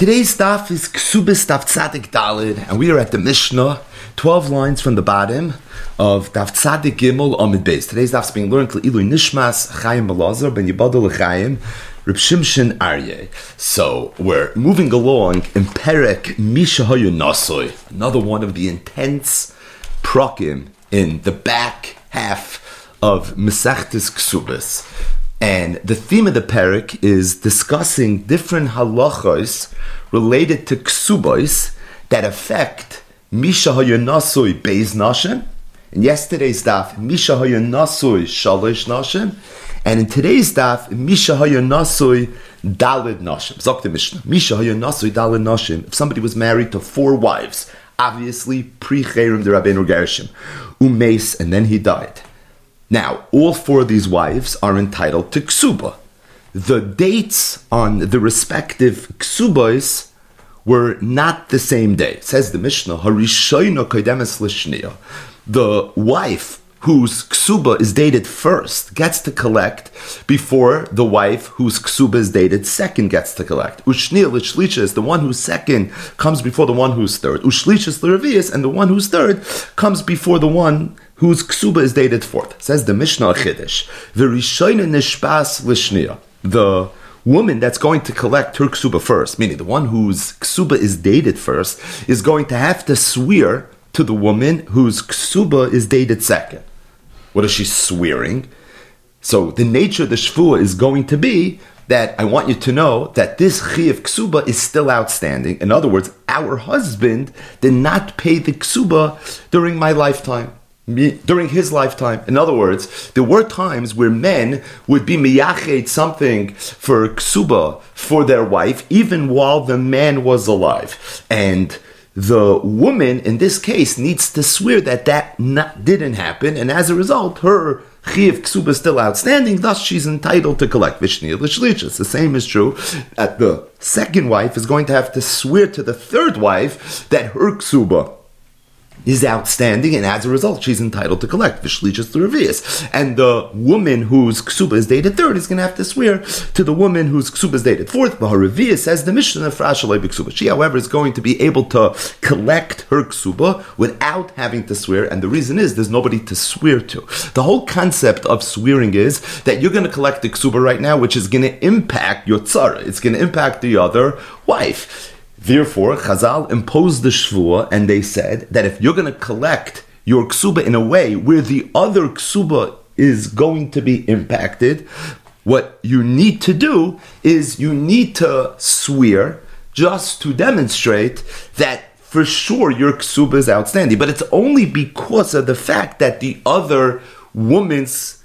Today's daf is Ksubis Daf Tzadik Dalid, and we are at the Mishnah, 12 lines from the bottom of Daf Tzadik Gimel Amid Beis. Today's daf is being learned to Ilu Nishmas Chaim Malazar Ben Yibadol Chaim Reb Shimshin Aryeh. So we're moving along in Perek Misha Nasoy, another one of the intense prokim in the back half of Mesechtes Ksubis. And the theme of the parak is discussing different halachos related to ksubos that affect Misha Hayanasui Beis Nashim. In yesterday's daf, Misha Hayanasui Shalish Nashim. And in today's daf, Misha Hayanasui Dalid Nashim. Zok the Mishnah. Misha Hayanasui Dalid Nashim. If somebody was married to four wives, obviously pre Cherim the Rabbeinu Gershom, Umes, and then he died. Now, all four of these wives are entitled to ksuba. The dates on the respective ksubas were not the same day. says the Mishnah, Harishoina kodemes lishniya. The wife whose ksuba is dated first gets to collect before the wife whose ksuba is dated second gets to collect. Ushniya l'shlicha is the one who's second comes before the one who's third. Ushlicha is and the one who's third comes before the one whose ksuba is dated fourth. Says the Mishnah Chiddush. The woman that's going to collect her ksuba first, meaning the one whose ksuba is dated first, is going to have to swear to the woman whose ksuba is dated second. What is she swearing? So the nature of the shvua is going to be that I want you to know that this chi of ksuba is still outstanding. In other words, our husband did not pay the ksuba during my lifetime during his lifetime. In other words, there were times where men would be miyached something for ksuba for their wife, even while the man was alive. And the woman, in this case, needs to swear that that not, didn't happen, and as a result, her Chiv Ksuba is still outstanding, thus she's entitled to collect Vishniya Lishlichas. The same is true that the second wife is going to have to swear to the third wife that her Ksuba is outstanding, and as a result, she's entitled to collect vishlichas revius. And the woman whose ksuba is dated third is going to have to swear to the woman whose ksuba is dated fourth. But her revius says the Mishnah of ksuba. She, however, is going to be able to collect her ksuba without having to swear, and the reason is there's nobody to swear to. The whole concept of swearing is that you're going to collect the ksuba right now, which is going to impact your tzara. It's going to impact the other wife. Therefore, Chazal imposed the shvua, and they said that if you're going to collect your ksuba in a way where the other ksuba is going to be impacted, what you need to do is you need to swear just to demonstrate that for sure your ksuba is outstanding. But it's only because of the fact that the other woman's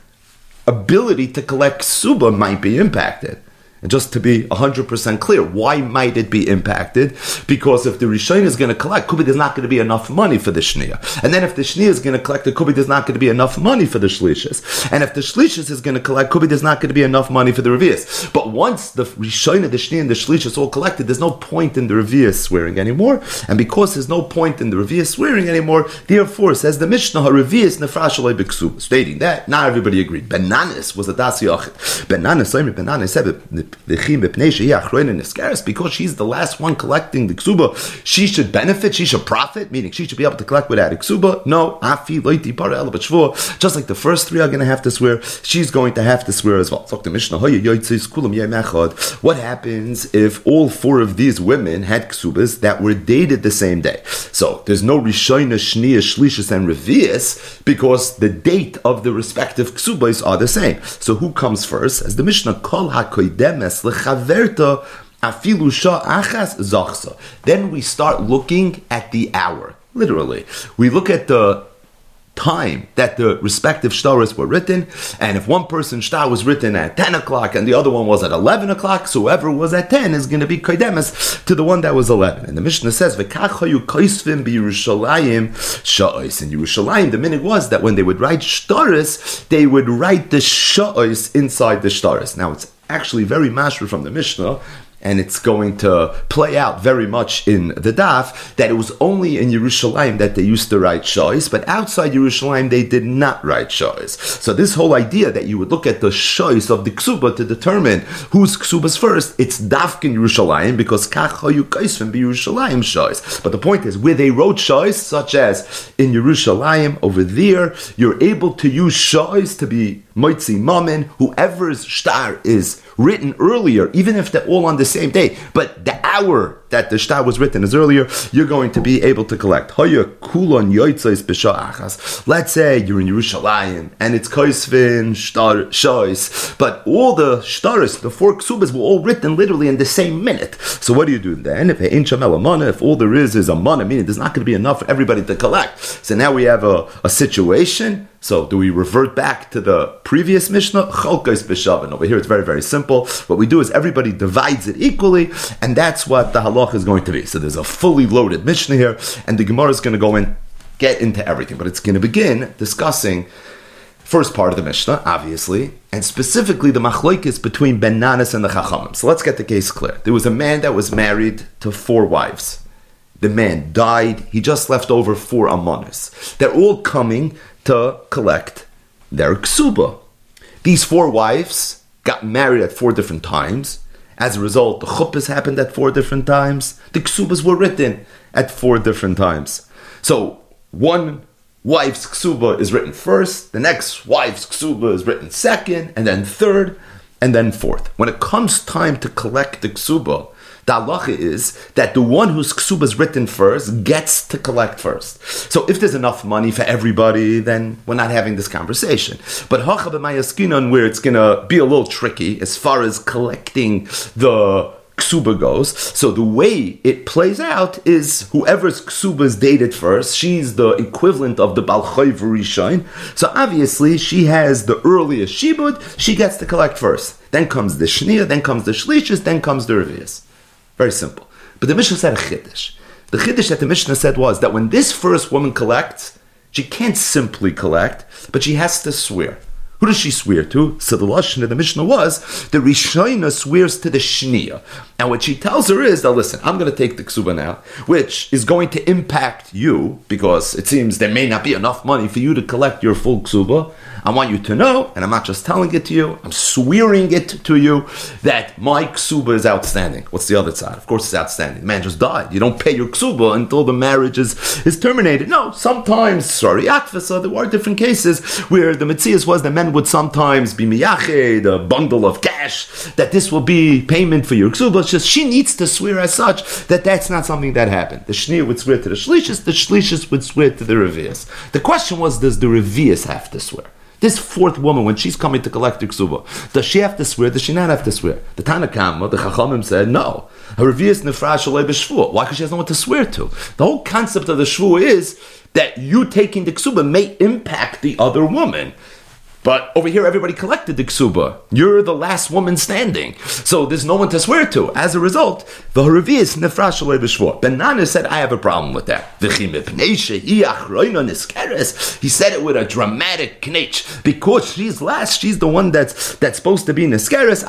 ability to collect ksuba might be impacted. And just to be 100% clear, why might it be impacted? Because if the Rishon is going to collect, Kubi, there's not going to be enough money for the Shnia. And then if the Shnia is going to collect the Kubi, there's not going to be enough money for the Shlishis. And if the Shlishis is going to collect Kubi, there's not going to be enough money for the Revius. But once the Rishon, the Shnia, and the Shlishis all collected, there's no point in the Revius swearing anymore. And because there's no point in the Revius swearing anymore, therefore, says the Mishnah, Revius Biksu. Stating that, not everybody agreed. Benanis was a Das Yochid. Benanis, Benanis said, because she's the last one collecting the ksuba, she should benefit, she should profit, meaning she should be able to collect without a ksuba. No, just like the first three are going to have to swear, she's going to have to swear as well. What happens if all four of these women had ksubas that were dated the same day? So there's no Rishoina, Shnia, Shlishis, and Revius because the date of the respective ksubas are the same. So who comes first? As the Mishnah, Kol HaKoidem afilu achas zachsa. Then we start looking at the hour. Literally, we look at the time that the respective shtaras were written, and if one person's shtar was written at 10 o'clock and the other one was at 11 o'clock, so whoever was at 10 is going to be kodemis to the one that was 11. And the Mishnah says. In Yerushalayim, the minute was that when they would write shtaras, they would write the sha'os inside the shtaras. Now, it's actually very master from the Mishnah, and it's going to play out very much in the daf, that it was only in Yerushalayim that they used to write shois, but outside Yerushalayim they did not write shois. So this whole idea that you would look at the shois of the ksuba to determine whose ksuba's first, it's dafkin Yerushalayim because kach hayu kaisvim be Yerushalayim shois. But the point is, where they wrote shois, such as in Yerushalayim over there, you're able to use shois to be moitzi mamin, whoever's star is written earlier, even if they're all on the same day, but the hour that the shtar was written as earlier, you're going to be able to collect. Let's say you're in Yerushalayim and it's Koisvin, Shtar, Shois, but all the Shtaris, the four Ksubas, were all written literally in the same minute. So what do you do then? If if all there is is a mana, meaning there's not going to be enough for everybody to collect. So now we have a, a situation so do we revert back to the previous Mishnah? B'shavin. Over here it's very, very simple. What we do is everybody divides it equally, and that's what the halach is going to be. So there's a fully loaded Mishnah here, and the Gemara is going to go in, get into everything. But it's going to begin discussing first part of the Mishnah, obviously, and specifically the machlokes between Ben Nanas and the Chachamim. So let's get the case clear. There was a man that was married to four wives. The man died. He just left over four amonis. They're all coming to collect their ksuba. These four wives got married at four different times. As a result, the chuppahs happened at four different times. The ksubas were written at four different times. So one wife's ksuba is written first, the next wife's ksuba is written second, and then third, and then fourth. When it comes time to collect the ksuba, the halacha is that the one whose ksuba is written first gets to collect first. So if there's enough money for everybody, then we're not having this conversation. But hacha b'mayaskinon, where it's going to be a little tricky as far as collecting the ksuba goes. So the way it plays out is whoever's ksuba is dated first, she's the equivalent of the balchayv rishon. So obviously she has the earliest shibud, she gets to collect first. Then comes the shnia, then comes the shlishis, then comes the revius. Very simple. But the Mishnah said a chiddush. The chiddush that the Mishnah said was that when this first woman collects, she can't simply collect, but she has to swear. Who does she swear to? So the lashon of the Mishnah was the Rishona swears to the Shnia, and what she tells her is that listen, I'm going to take the ksuba now, which is going to impact you because it seems there may not be enough money for you to collect your full ksuba. I want you to know, and I'm not just telling it to you, I'm swearing it to you that my ksuba is outstanding. What's the other side? Of course, it's outstanding. The man just died. You don't pay your ksuba until the marriage is, is terminated. No, sometimes, sorry, akvasa, uh, there are different cases where the mitzias was that men would sometimes be miyached, a bundle of cash, that this will be payment for your ksuba. It's just she needs to swear as such that that's not something that happened. The shnia would swear to the shlishis, the shlishis would swear to the revius. The question was, does the revius have to swear? This fourth woman, when she's coming to collect her ksuba, does she have to swear? Does she not have to swear? The Tanakama, the Chachamim said no. Her revius nefrash b'shvu. Why? Because she has no one to swear to. The whole concept of the shvu is that you taking the ksuba may impact the other woman. But over here, everybody collected the ksuba. You're the last woman standing. So there's no one to swear to. As a result, the Haravias nefrash b'shvor. Ben Nana said, I have a problem with that. He said it with a dramatic knitch. Because she's last, she's the one that's that's supposed to be niskeres.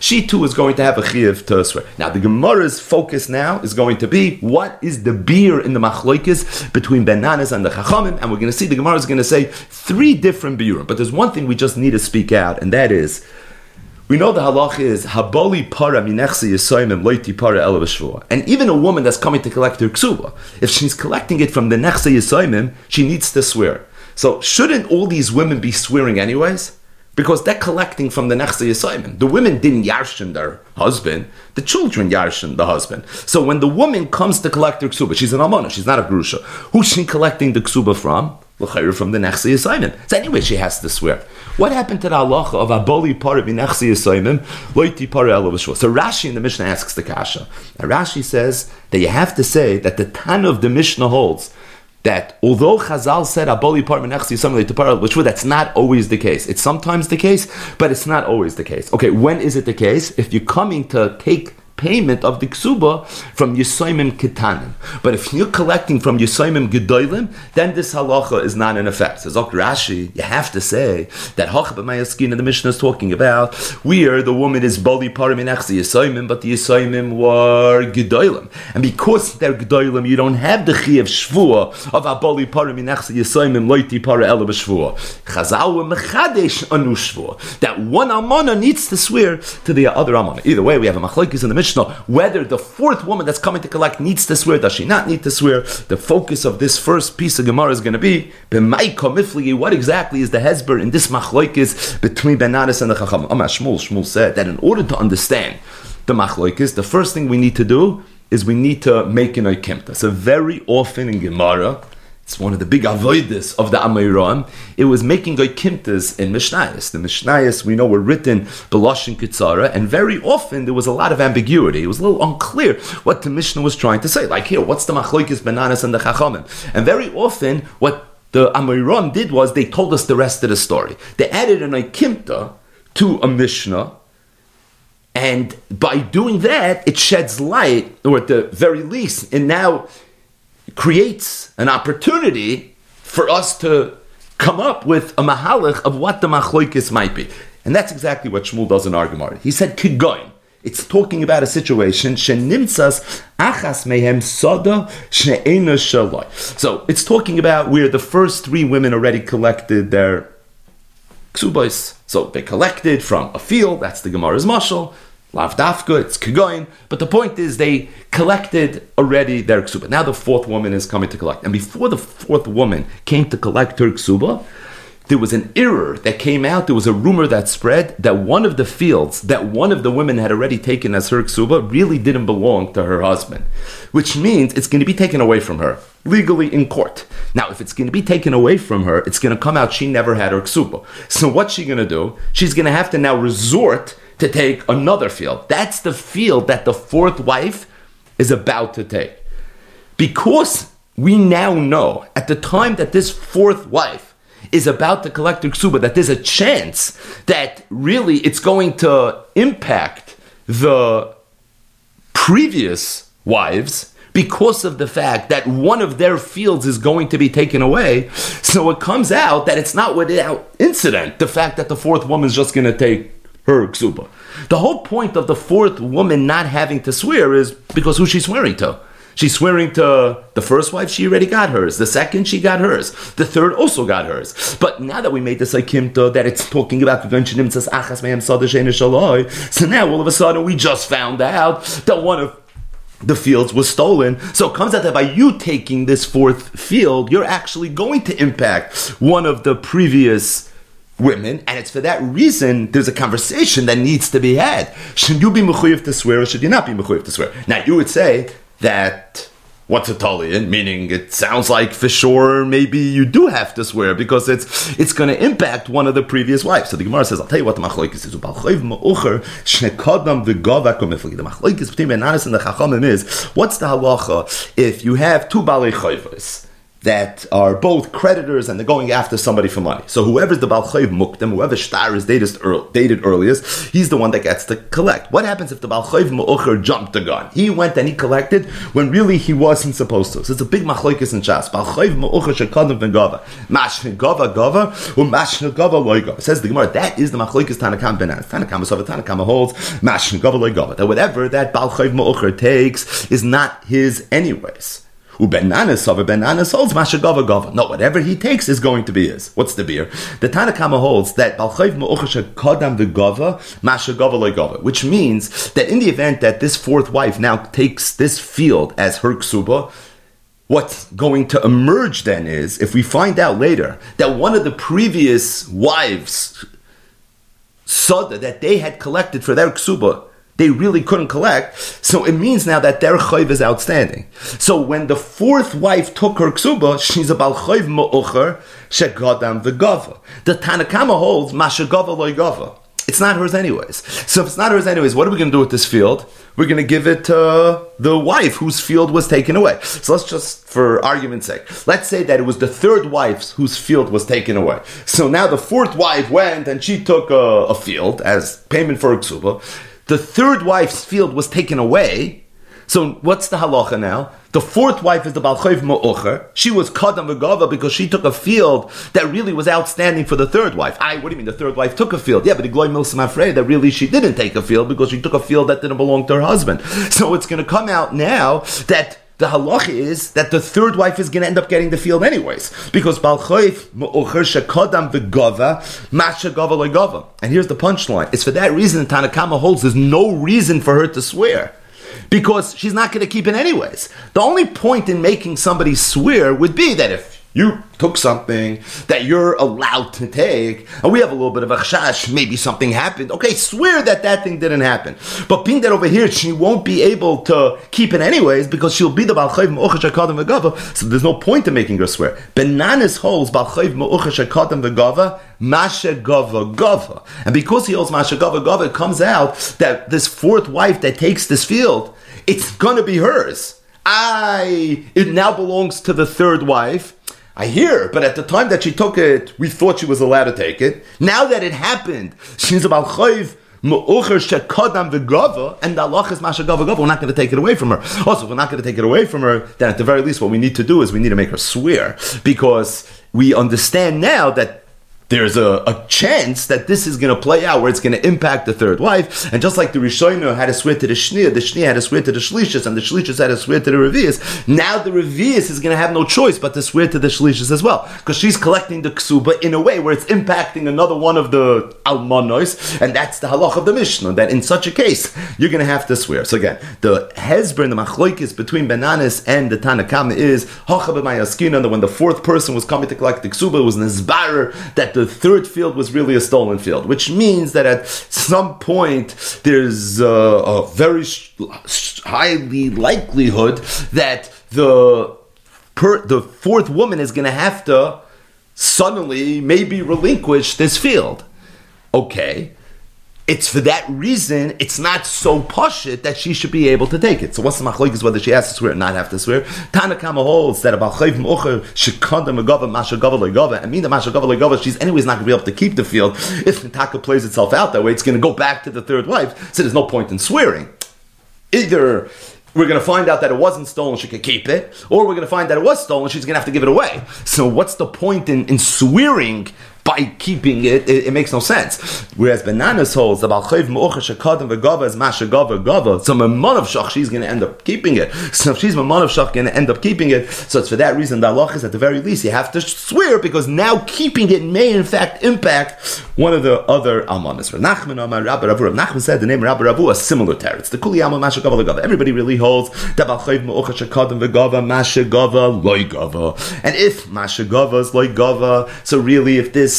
She too is going to have a chiv to swear. Now, the Gemara's focus now is going to be what is the beer in the machloikis between Ben Nanas and the Chachamim. And we're going to see the Gemara is going to say three different different biurim. But there's one thing we just need to speak out, and that is we know the halach is haboli para minechsi loiti para And even a woman that's coming to collect her ksuba, if she's collecting it from the nechse yisoyim, she needs to swear. So shouldn't all these women be swearing anyways? Because they're collecting from the nechse yisoyim. The women didn't yarshin their husband; the children yarshin the husband. So when the woman comes to collect her ksuba, she's an amana, she's not a grusha. Who's she collecting the ksuba from? From the Nechsi Yisayimim. So anyway, she has to swear. What happened to the halacha of Aboli Par Nechsi Yisayimim, Loiti Par So Rashi in the Mishnah asks the Kasha. And Rashi says that you have to say that the Tan of the Mishnah holds that although Chazal said Aboli Par Nechsi Yisayimim, Loiti Par which that's not always the case. It's sometimes the case, but it's not always the case. Okay, when is it the case? If you're coming to take payment of the ksuba from Yisoimim Kitanim. But if you're collecting from Yisoimim Gedolim, then this halacha is not in effect. Says Dr. Rashi, you have to say that and the Mishnah is talking about where the woman is Bali in Yisoimim, but the Yisoimim were Gedolim. And because they're Gedolim, you don't have the Chi of Shvua of Abali Parim in Yisoimim Loiti Para Ela B'Shvua. Chazal Mechadesh Anu Shvua. That one Amana needs to swear to the other Amana. Either way, we have a Machlokes in the Mishnah whether the fourth woman that's coming to collect needs to swear, does she not need to swear? The focus of this first piece of Gemara is going to be what exactly is the hezber in this machlokes between Benaris and the Chacham? Amar Shmuel, Shmuel said that in order to understand the machlokes, the first thing we need to do is we need to make an oikimta. So very often in Gemara, it's one of the big avoidus of the Amayram. It was making goykimtas in Mishnayos. The Mishnayos, we know, were written Beloshin Kitzara, and very often there was a lot of ambiguity. It was a little unclear what the Mishnah was trying to say. Like here, what's the Machloikis Ben Nanas and the Chachamim? And very often, what the Amayram did was they told us the rest of the story. They added an Aikimta to a Mishnah, and by doing that, it sheds light, or at the very least, and now creates an opportunity for us to come up with a mahalach of what the machloikis might be. And that's exactly what Shmuel does in our Gemara. He said, Kigoin. It's talking about a situation, achas mehem. So it's talking about where the first three women already collected their ksubos. So they collected from a field, that's the Gemara's mashal. Lavdafka, it's Kagoin. But the point is, they collected already their ksuba. Now the fourth woman is coming to collect. And before the fourth woman came to collect her ksuba, there was an error that came out. There was a rumor that spread that one of the fields that one of the women had already taken as her ksuba really didn't belong to her husband, which means it's going to be taken away from her legally in court. Now, if it's going to be taken away from her, it's going to come out she never had her ksuba. So what's she going to do? She's going to have to now resort to take another field. That's the field that the fourth wife is about to take. Because we now know at the time that this fourth wife is about to collect her ksuba, that there's a chance that really it's going to impact the previous wives because of the fact that one of their fields is going to be taken away. So it comes out that it's not without incident the fact that the fourth woman is just going to take her ksuba. The whole point of the fourth woman not having to swear is because who she's swearing to. She's swearing to the first wife, she already got hers. The second, she got hers. The third also got hers. But now that we made this Aikimta, that it's talking about so now all of a sudden we just found out that one of the fields was stolen. So it comes out that by you taking this fourth field, you're actually going to impact one of the previous women, and it's for that reason there's a conversation that needs to be had. Should you be mechuyev to swear, or should you not be mechuyev to swear? Now you would say that what's a talian, meaning it sounds like for sure maybe you do have to swear because it's it's going to impact one of the previous wives. So the Gemara says, I'll tell you what the machlokes is. The machlokes between Benanis and the Chachamim is what's the halacha if you have two balei chayvos that are both creditors and they're going after somebody for money. So whoever's the Balchayv Muktim, whoever Shtar is dated, earliest, he's the one that gets to collect. What happens if the Balchayv Mu'ucher jumped the gun? He went and he collected when really he wasn't supposed to. So it's a big machlokes in Shas. Balchayv Mu'ucher shekadim v'gava. Mashne gava gava, umashne gava loy. Says the Gemara, that is the machlokes Tanakam benan. Tanakam is Tanakam holds, mashne gava loy. That whatever that Balchayv Mu'ucher takes is not his anyways. Ubenanis over benanis holds mashagava gava. No, whatever he takes is going to be his. What's the beer? The Tanakama holds that balchayv ma'uchasha kadam the gava mashagava legava, which means that in the event that this fourth wife now takes this field as her ksuba, What's going to emerge then is if we find out later that one of the previous wives soda that they had collected for their ksuba they really couldn't collect. So it means now that their chayv is outstanding. So when the fourth wife took her ksuba, she's a bal chayv ma'ucher shegadam v'gava. The Tanakama holds mashagava loy gava. It's not hers anyways. So if it's not hers anyways, what are we going to do with this field? We're going to give it to the wife whose field was taken away. So let's just, for argument's sake, let's say that it was the third wife whose field was taken away. So now the fourth wife went and she took a, a field as payment for a ksuba the third wife's field was taken away. So what's the halacha now? The fourth wife is the Balchayv Ma'ucher. She was Kadam V'gava because she took a field that really was outstanding for the third wife. I, what do you mean the third wife took a field? Yeah, but Igloy Milsim afraid that really she didn't take a field because she took a field that didn't belong to her husband. So it's going to come out now that the halach is that the third wife is going to end up getting the field anyways, because balchoif me'ocher shekodam v'gava masha gava legava. And here's the punchline: it's for that reason that Tanakama holds there's no reason for her to swear. Because she's not going to keep it anyways. The only point in making somebody swear would be that if you took something that you're allowed to take, and we have a little bit of a chash, maybe something happened. Okay, swear that that thing didn't happen. But being that over here, she won't be able to keep it anyways because she'll be the balchayv me'uchash akadim v'gava. So there's no point in making her swear. Benanis holds balchayv me'uchash akadim v'gava masha gava gava, and because he holds masha gava gava, it comes out that this fourth wife that takes this field, it's gonna be hers. I it now belongs to the third wife I hear, but at the time that she took it, we thought she was allowed to take it. Now that it happened, she's about chayv. And the Allah is Masha Gava Gava. We're not going to take it away from her. Also, we're not going to take it away from her, then at the very least, what we need to do is we need to make her swear because we understand now that there's a, a chance that this is going to play out where it's going to impact the third wife. And just like the Rishono had to swear to the Shnia, the Shnia had to swear to the Shlishas, and the Shlishas had to swear to the Revius. Now the Revius is going to have no choice but to swear to the Shlishas as well. Because she's collecting the Ksuba in a way where it's impacting another one of the Almanos, and that's the halach of the Mishnah, that in such a case, you're going to have to swear. So again, the Hezber the Machloikis between Benanis and the Tanakama is, that when the fourth person was coming to collect the Ksuba, it was an Izbarer that the third field was really a stolen field, which means that at some point there's a, a very highly likelihood that the per, the fourth woman is going to have to suddenly maybe relinquish this field. Okay, it's for that reason it's not so poshit that she should be able to take it. So what's the machlokes whether she has to swear or not have to swear? Tanakama holds that about chayv mocher shekanda megava masha gava legava. I mean the masha gava legava. She's anyways not going to be able to keep the field if the taka plays itself out that way. It's going to go back to the third wife. So there's no point in swearing. Either we're going to find out that it wasn't stolen, she could keep it, or we're going to find that it was stolen, she's going to have to give it away. So what's the point in, in swearing by keeping it, it, it, makes no sense. Whereas Ben Nanas holds the balchayv mu'ocher shekadim v'gava is masha gava gava. So mamon of shach she's going to end up keeping it. So if she's mamon of shach going to end up keeping it, so it's for that reason the Allah is at the very least you have to swear because now keeping it may in fact impact one of the other almanas. Nachman Amar Rabbi Ravu. Nachman said the name Rabbi Ravu a similar teretz. The kuli amal masha gava gava. Everybody really holds that balchayv mu'ocher shekadim v'gava masha gava loy gava. And if masha gava is loy gava, so really if this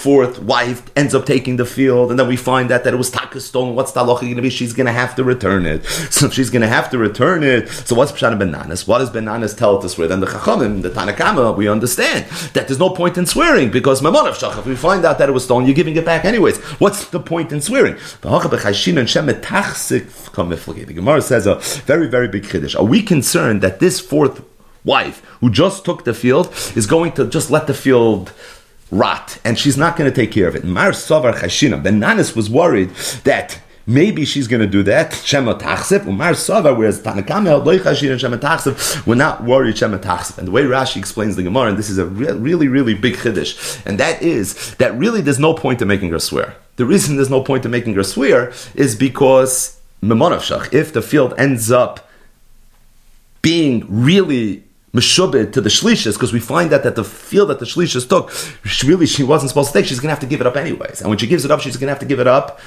fourth wife ends up taking the field, and then we find out that it was taka stolen. What's the halacha going to be? She's going to have to return it. So she's going to have to return it, so what's pshat Ben Nanas? What does Ben Nanas tell us with? And the chachamim, the Tanakama, we understand that there's no point in swearing because mamon of shach. If we find out that it was stolen, you're giving it back anyways. What's the point in swearing? The Gemara says a very very big chiddush. Are we concerned that this fourth wife who just took the field is going to just let the field rot, and she's not going to take care of it. Mar Savar Chashina. Benanis was worried that maybe she's going to do that. Shema Tachsif. Umar Savar, whereas Tanakam held Loy Chashina Shema Tachsif, we're not worried Shema Tachsif. And the way Rashi explains the Gemara, and this is a re- really, really big chiddush, and that is that really there's no point in making her swear. The reason there's no point in making her swear is because Memonavshach, if the field ends up being really meshubed to the shlishas because we find that that the field that the shlishas took, really she wasn't supposed to take. She's going to have to give it up anyways, and when she gives it up, she's going to have to give it up.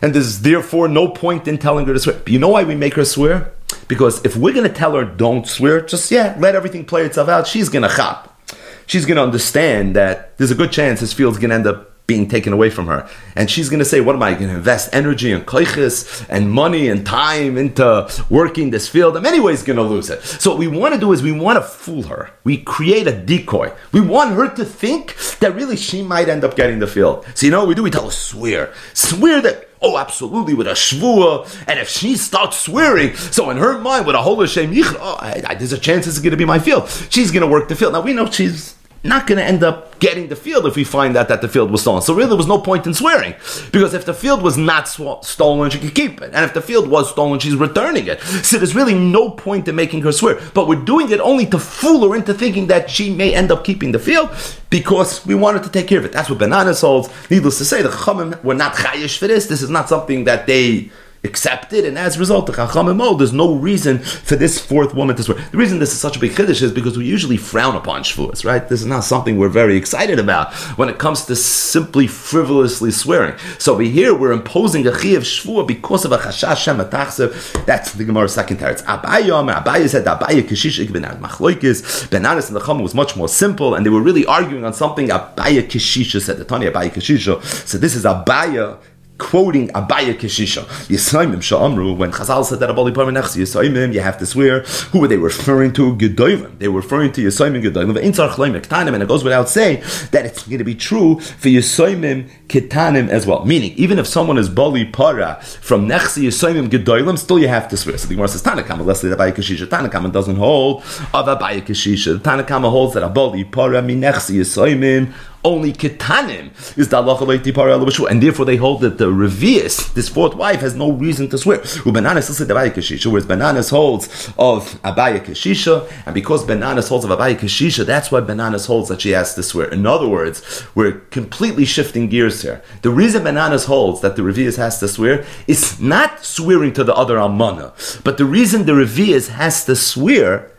And there's therefore no point in telling her to swear. But you know why we make her swear? Because if we're going to tell her don't swear, just yeah, let everything play itself out. She's going to chop. She's going to understand that there's a good chance this field's going to end up being taken away from her. And she's going to say, What am I going to invest energy and koiches and money and time into working this field? I'm anyways going to lose it. So what we want to do is we want to fool her. We create a decoy. We want her to think that really she might end up getting the field. So you know what we do? We tell her, Swear. Swear that. Oh, absolutely, with a shvua. And if she starts swearing, so in her mind, with a whole Hashem oh, I, I, there's a chance this is going to be my field. She's going to work the field. Now we know she's not going to end up getting the field if we find out that the field was stolen. So really, there was no point in swearing because if the field was not sw- stolen, she could keep it, and if the field was stolen, she's returning it. So there's really no point in making her swear. But we're doing it only to fool her into thinking that she may end up keeping the field because we wanted to take care of it. That's what Ben Nanas holds. Needless to say, the Chachamim were not chayish for this. This is not something that they accepted, and as a result, the Chachamim there's no reason for this fourth woman to swear. The reason this is such a big chiddush is because we usually frown upon shvuas, right? This is not something we're very excited about when it comes to simply frivolously swearing. So over here, we're imposing a chi of shvua because of a chashash shematachsev. That's the Gemara's second teretz. Abaya, Abaya said Abaya kishish ikbenan machloikis. Benanis and the Chachamim was much more simple, and they were really arguing on something Abaya kishisha said. The Tanya Abaya kishisha. So this is Abaya quoting Abaya Keshisha. Yisaimim Sha'amru, when Chazal said that Abali Parmanechsi Yisaimim, you have to swear. Who were they referring to? Gedoivim. They were referring to Yisaimim Gedoivim. Intzar Chloim Ketanim, and it goes without saying that it's going to be true for Yisaimim Ketanim as well. Meaning, even if someone is Bali Para from Nechsi Yisaimim Gedoivim, still you have to swear. So the Gemara says Tanakama, let's say Abaya Keshisha. Tanakama doesn't hold of Abaya Keshisha. Tanakama holds that Abali Para Minechsi Yisaimim only ketanim is the halacha and therefore they hold that the revius, this fourth wife, has no reason to swear. Whereas Ben Nanas holds of abaya keshisha, and because Ben Nanas holds of abaya keshisha, that's why Ben Nanas holds that she has to swear. In other words, we're completely shifting gears here. The reason bananas holds that the revius has to swear is not swearing to the other almana, but the reason the revius has to swear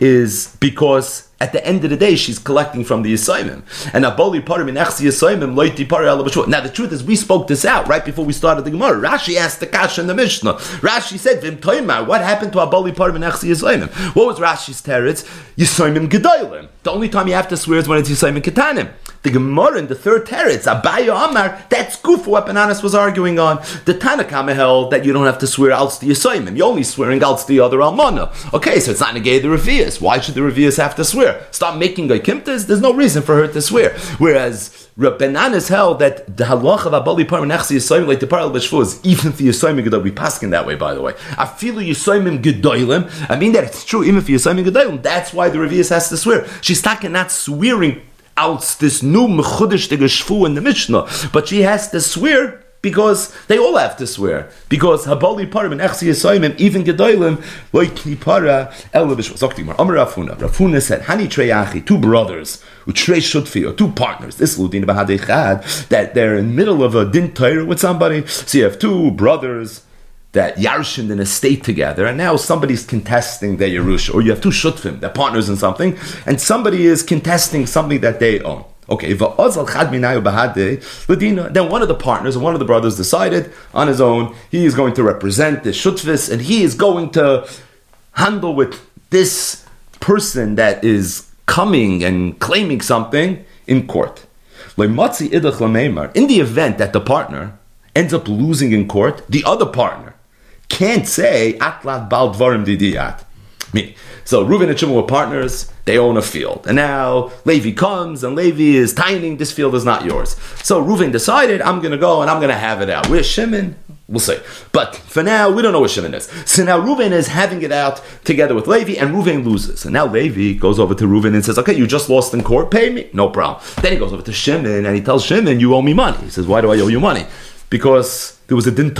is because at the end of the day, she's collecting from the Yisayimim. And Aboli Parim in Echsi Loiti Now, the truth is, we spoke this out right before we started the Gemara. Rashi asked the Kasha in the Mishnah. Rashi said, Vim Toimar, what happened to Aboli Parim in? What was Rashi's teretz? Yisayimim Gedolim. The only time you have to swear is when it's Yisayimim Ketanim. The Gemara in the third teretz, Abaya Amar, that's goof what Ben Nanas was arguing on. The Tanakama held that you don't have to swear else the Yisayimim. You're only swearing to the other Almana. Okay, so it's not negate the Revius. Why should the Revius have to swear? Stop making a kimtas, there's no reason for her to swear. Whereas Rabbanan held that the halach of Abali Parman Nechsi Yisoyim like the Paral is even for Yisoyim Gedol. We paskin that way, by the way. I feel Yisoyim Gedolim. I mean that it's true even for Yisoyim Gedolim. That's why the Revius has to swear. She's talking not swearing out this new mechudish the in the Mishnah, but she has to swear because they all have to swear. Because Habali Parim and Echsi Yisoyim, even Gedolim, Loikni Para, El Bishwa. Zoktimar, Amar Rafuna. Rafuna said, Hani Treyachi, two brothers, Utrei Shutfi, or two partners. This Ludin Bahadechad, that they're in the middle of a din with somebody. So you have two brothers that yarshin in a state together, and now somebody's contesting their Yerusha, or you have two shutfim, they're partners in something, and somebody is contesting something that they own. Okay, then one of the partners, one of the brothers decided on his own, he is going to represent the shutfis, and he is going to handle with this person that is coming and claiming something in court. In the event that the partner ends up losing in court, the other partner can't say atlat bal dvarim didiyat. Me. So Reuven and Shimon were partners. They own a field, and now Levi comes, and Levi is tining. This field is not yours. So Reuven decided, I'm going to go and I'm going to have it out. Where's Shimon? We'll see. But for now, we don't know where Shimon is. So now Reuven is having it out together with Levi, and Reuven loses. And now Levi goes over to Reuven and says, "Okay, you just lost in court. Pay me, no problem." Then he goes over to Shimon and he tells Shimon, "You owe me money." He says, "Why do I owe you money?" Because there was a din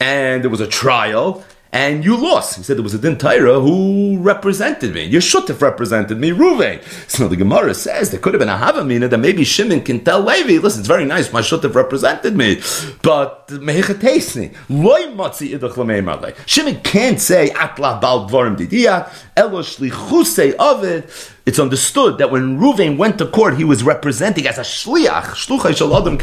and there was a trial, and you lost. He said there was a din who represented me. You should have represented me, Ruvain. So the Gemara says there could have been a Havamina that maybe Shimon can tell Levi, listen, it's very nice, my have represented me, but Mehechatesni, loy matzi idach Shimon can't say atla bal dvarim didia, elo shlichuse of it, it's understood that when Ruvain went to court, he was representing as a shliach, shluchai shel adam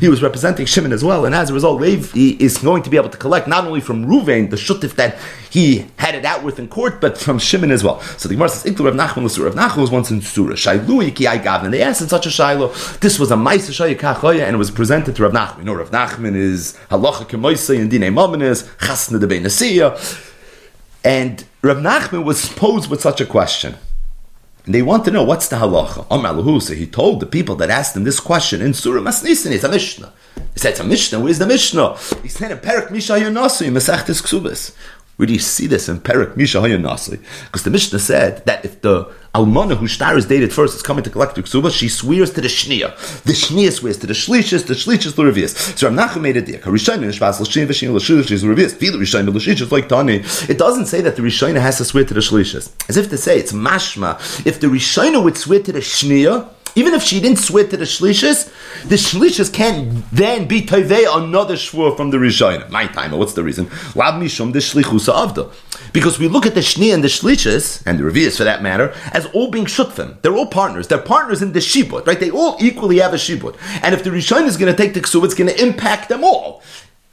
He was representing Shimon as well, and as a result, he is going to be able to collect not only from Ruvain the shutif that he had it out with in court, but from Shimon as well. So the Gemara says, "Iklu Rav Nachman l'sur." Rav Nachman was once in Surah. Shailu iki I gavin. They asked in such a shiloh. This was a ma'isa shayikachoya, and it was presented to Rav Nachman. You know, Rav Nachman is halacha kemoisa and dinei maminis chasna de and Rav Nachman was posed with such a question. And they want to know what's the halacha. Amar so he told the people that asked him this question in Surah Masnisin, it's a Mishnah. He said, it's a Mishnah, where's the Mishnah? He said, in Perak Misha Yonasu, Masechtes Ksubis. Where do you see this in Perik Misha Nasi? Because the Mishnah said that if the Almana whose star is dated first is coming to collect the ksuba, she swears to the Shnia. The Shnia swears to the Shlishis, the Shlishis the Revius. So Rav Nachum made a diak. Rishayna Nishvas L'Shin V'Shin L'Shin is Revius. Feel Rishayna L'Shin like Tani. It doesn't say that the Rishayna has to swear to the Shlishis. As if to say it's mashma. If the Rishayna would swear to the Shnia, even if she didn't swear to the shlishis, the shlishis can't then be tovei another shvur from the rishayna. My time, what's the reason? Lab mishum the shlichusa avda. Because we look at the shni and the shlishis, and the revius for that matter, as all being shutfim. They're all partners. They're partners in the shibut, right? They all equally have a shibut. And if the rishayna is going to take the ksuv, it's going to impact them all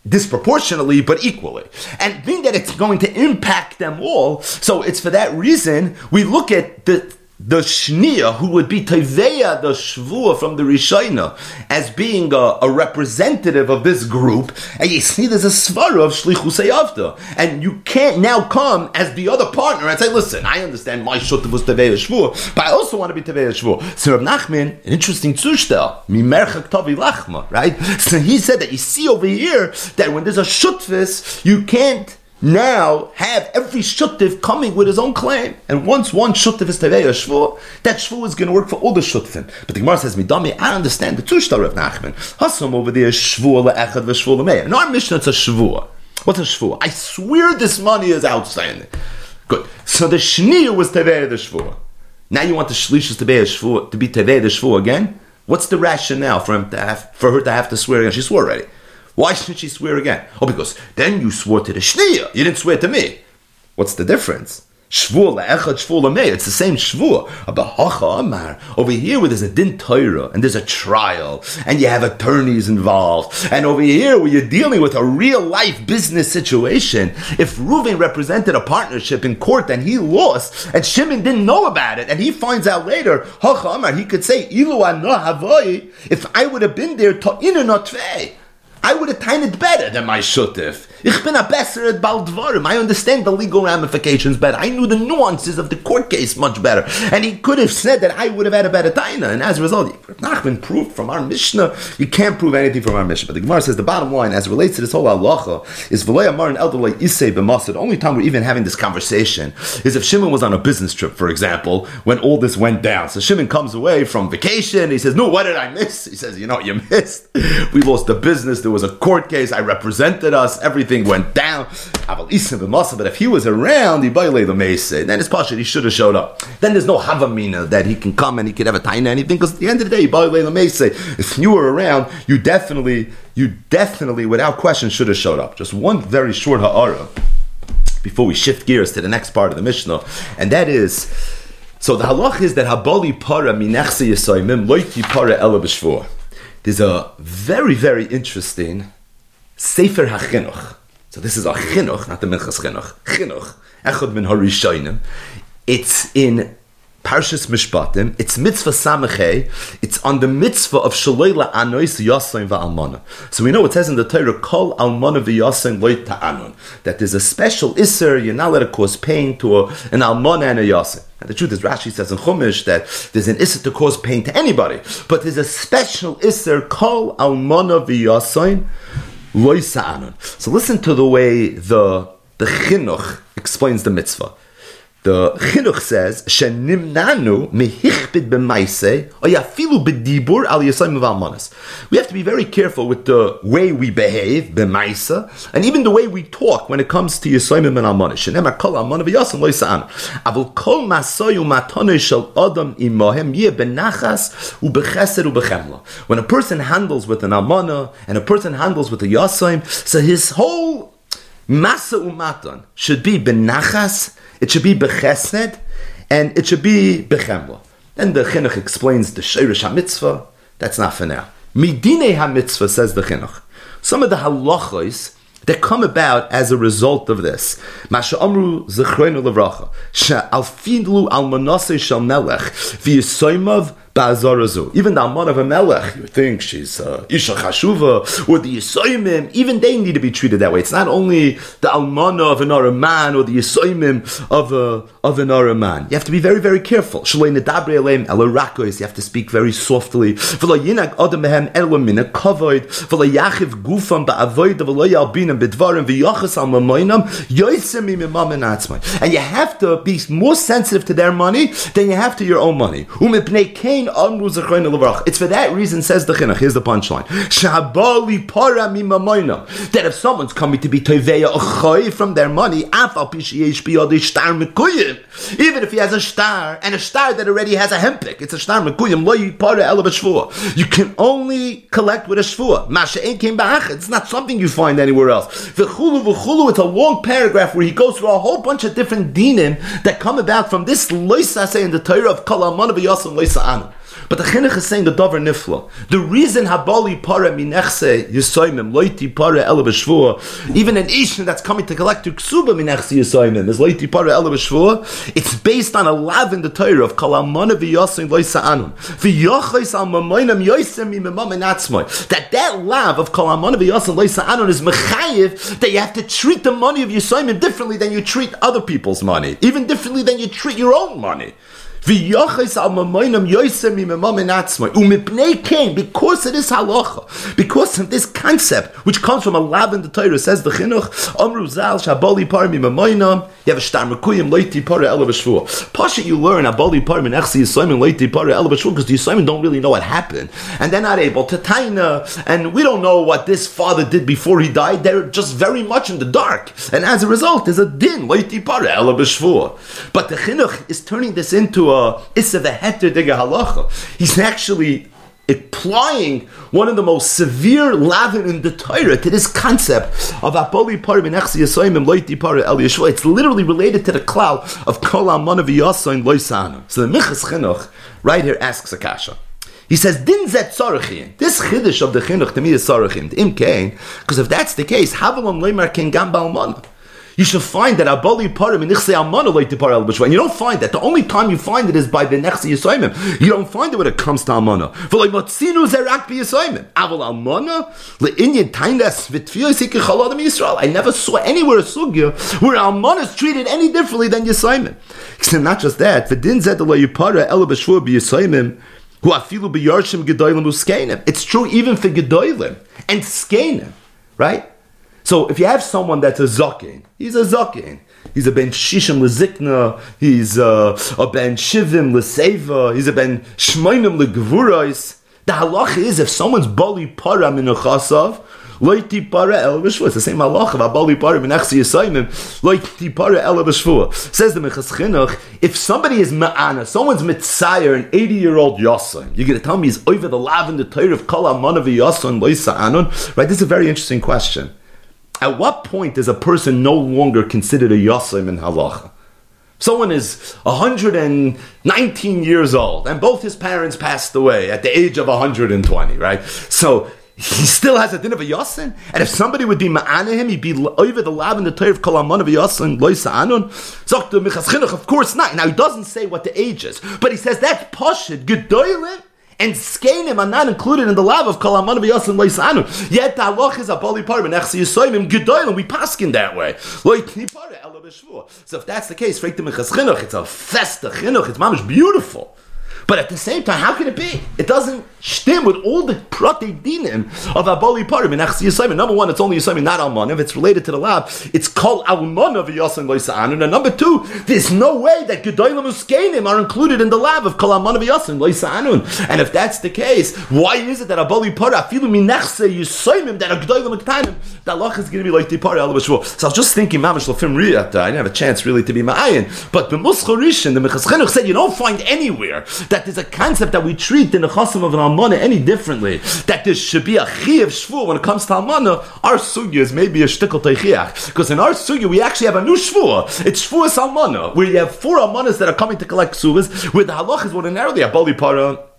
disproportionately but equally. And being that it's going to impact them all, so it's for that reason we look at the the Shnia, who would be Teveya, the Shvua from the Rishayna, as being a, a, representative of this group, and you see there's a svara of Shlichusei Avda. And you can't now come as the other partner and say, listen, I understand my Shutta was Teveya Shvua, but I also want to be Teveya Shvua. So Rav Nachman, an interesting Zustel, Mimerchak Tavi Lachma, right? So he said that you see over here that when there's a Shutvis, you can't now have every shuttiv coming with his own claim. And once one shuttiv is tevei a shvu, that shvu is going to work for all the shuttivim. But the Gemara says, Midami, I understand the two shtar of Nachman. Hasam over there, shvu le'echad v'shvu le'meir. In our mission, it's a shvu. What's a shvu? I swear this money is outstanding. Good. So the shnir was tevei the shvu. Now you want the shlishis to be a shvu, to be tevei the shvu again? What's the rationale for him to have, for her to have to swear again? She swore already. Why shouldn't she swear again? Oh, because then you swore to the Shniya. You didn't swear to me. What's the difference? Shvur le'echad shvur le'mei. It's the same shvur. Amar. Over here, where there's a din Torah and there's a trial and you have attorneys involved, and over here where you're dealing with a real life business situation, if Reuven represented a partnership in court and he lost, and Shimon didn't know about it, and he finds out later, Amar, he could say, Ilu if I would have been there, to inu not I would have timed it better than my shutif. Ich bin a besser at Baldvarim. I understand the legal ramifications better. I knew the nuances of the court case much better. And he could have said that I would have had a better taina. And as a result, Nachman proved from our Mishnah, you can't prove anything from our Mishnah. But the Gemara says the bottom line, as it relates to this whole halacha, is V'lei Amar and Eldolei Isei b'masad. The only time we're even having this conversation is if Shimon was on a business trip, for example, when all this went down. So Shimon comes away from vacation. He says, no, what did I miss? He says, you know, what you missed. We lost the business there was a court case. I represented us. Everything went down. But if he was around, he the. Then it's partial. He should have showed up. Then there's no havamina that he can come and he could have a taina anything. Because at the end of the day, the. If you were around, you definitely, you definitely, without question, should have showed up. Just one very short ha'ara before we shift gears to the next part of the Mishnah, and that is. So the halach is that habali para minechse yisoymim loiki para ela b'shvur. There's a very, very interesting Sefer HaChinuch. So this is a Chinuch, not the Minchas Chinuch. Chinuch. Echad min Harishonim. It's in Parshas Mishpatim. It's mitzvah samachei. It's on the mitzvah of shaloila anois yasain va'almana. So we know it says in the Torah, kol almana v'yasain loy ta'anon. That there's a special isser, you're not allowed to cause pain to a, an almana and a yasain. And the truth is, Rashi says in Chumash that there's an isser to cause pain to anybody, but there's a special isser, kol almana v'yasain loy sa'anon. So listen to the way the, the chinuch explains the mitzvah. The Chinuch says, "Shenimnanu mehichbid b'maise oyafilu b'dibur al yisayim v'almanas." We have to be very careful with the way we behave b'maisa, and even the way we talk when it comes to yisayim and almanas. Shenemar kol almanav yasam lo yisaan. Avol kol masoyu matonu shel adam imahem yeh benachas u'bechesed u'bechemla. When a person handles with an almana and a person handles with a yasayim, so his whole masa umatan should be benachas it should be bechesed, and it should be bechemla. Then the chinuch explains the shirish hamitzvah. That's not for now. Midine hamitzvah says the chinuch. Some of the halachos that come about as a result of this. Masha amru zechreinu levracha. She'alfidlu al manase shal melech v'yisoymav Ba'azarazu. Even the Amon of a Melech, you think she's uh, Isha Chashuva, or the Yisoimim, even they need to be treated that way. It's not only the Almana of another man or the Yisoimim of, of another man. You have to be very, very careful. You have to speak very softly. And you have to be more sensitive to their money than you have to your own money. It's for that reason, says the Chinuch. Here's the punchline. That if someone's coming to be Toveya Achoy from their money, even if he has a star, and a star that already has a hempik, it's a star Mekuyim, You can only collect with a shvua. It's not something you find anywhere else. It's a long paragraph where he goes through a whole bunch of different dinim that come about from this loisa in the Torah of Kalamana v'yasim loisa anu. But the chinuch is saying the dover nifla. The reason habali para minechse yisoimim loiti para ela even an ishin that's coming to collect to ksuba minechse yisoimim is loiti para ela It's based on a lav in the Torah of kalamana v'yosim loisa anun v'yochais al mamoinam yosim imamam atzmoy. That that lav of kalamana v'yosim loisa anun is mechayiv that you have to treat the money of yisoimim differently than you treat other people's money, even differently than you treat your own money. Because it is halacha, because of this concept, which comes from a lav in the Torah, says the chinuch, Shabali Parmi you have a Ela Pasha, you learn because the Yisayim don't really know what happened, and they're not able to taina, and we don't know what this father did before he died. They're just very much in the dark, and as a result, there's a din. But the chinuch is turning this into a issa the heter diga halacha. He's actually applying one of the most severe lavin in the Torah to this concept of apoli par loiti par el yeshua. It's literally related to the cloud of kol amana v'yasoin loisanu. So the Minchas Chinuch right here asks Akasha. He says, "Din zet tzarachin." This chiddush of the chinuch to me is tzarachin. Im kain, because if that's the case, havalon leimar ken gam balmana you should find that abali parim like el And you don't find that. The only time you find it is by the nechse yisoimim. You don't find it when it comes to amana. V'loy motzinu zerak bi yisoimim. Aval amana le'inyan taindas v'tfiyos hikechaladim Yisrael. I never saw anywhere a sugya where amana is treated any differently than yisoimim. Not just that. V'din zed lo yipara el b'shvur bi yisoimim. Who afilu b'yarshim gedolim uskenim. It's true even for gedolim and skenim, right? So if you have someone that's a zakin, he's a zakin. He's a ben shishim lezikna. He's a, a ben shivim leseva. He's a ben shmoinim legvurais. The halach is if someone's bali para minuchasav, loiti para el b'shvua. It's the same halach of bali para minachsi yisayimim. Loiti para el b'shvua. Says the Minchas Chinuch, if somebody is ma'ana, someone's mitzayer, an 80 year old yasan, you're going to tell me he's over the lav in the Torah of kol amanav yasan loisa anon? Right? This is a very interesting question. At what point is a person no longer considered a Yosim in halacha? Someone is 119 years old and both his parents passed away at the age of 120, right? So he still has a din of a yosin, and if somebody would be ma'ana him, he'd be over the lab in the Torah of kolamon of a yosin loisa anun. Zoktu Minchas Chinuch, of course not. Now he doesn't say what the age is, but he says that's poshit gedoylin and skenim are not included in the love of kol amanu v'yasin loisanu. Yet the halach is a bali par b'nechsi yisoyim gedolim. We paskin that way. So if that's the case, it's a festa chinuch. It's mamish beautiful. But at the same time, how can it be? It doesn't stem with all the prate dinim of Aboli Parim and Achsi Yisayim. Number one, it's only Yisayim, not Alman. If it's related to the lab, it's called Alman of Yasin Loisa'anun. And number two, there's no way that Gedolim Uskenim are included in the lab of Kol Alman of Yasin Loisa'anun. And if that's the case, why is it that Aboli Parim, Afilu Minachse Yisayim, that are Gedolim Uktanim, the Allah is going to be like the Pari Al So I was just thinking, Mamash Lafim Riyat, I didn't have a chance really to be Ma'ayin. But the Muscharishin, the Mechaschenuch said, you don't find anywhere that there's a concept that we treat in the Chasim of an Almana any differently. That there should be a Chiyav Shvu when it comes to Almana. Our Sugya is maybe a Shtikal Teichiach. Because in our Sugya, we actually have a new Shvu. It's Shvu Almana, where you have four Almanas that are coming to collect Ksuvas, where the Halach is ordinarily a Bali Para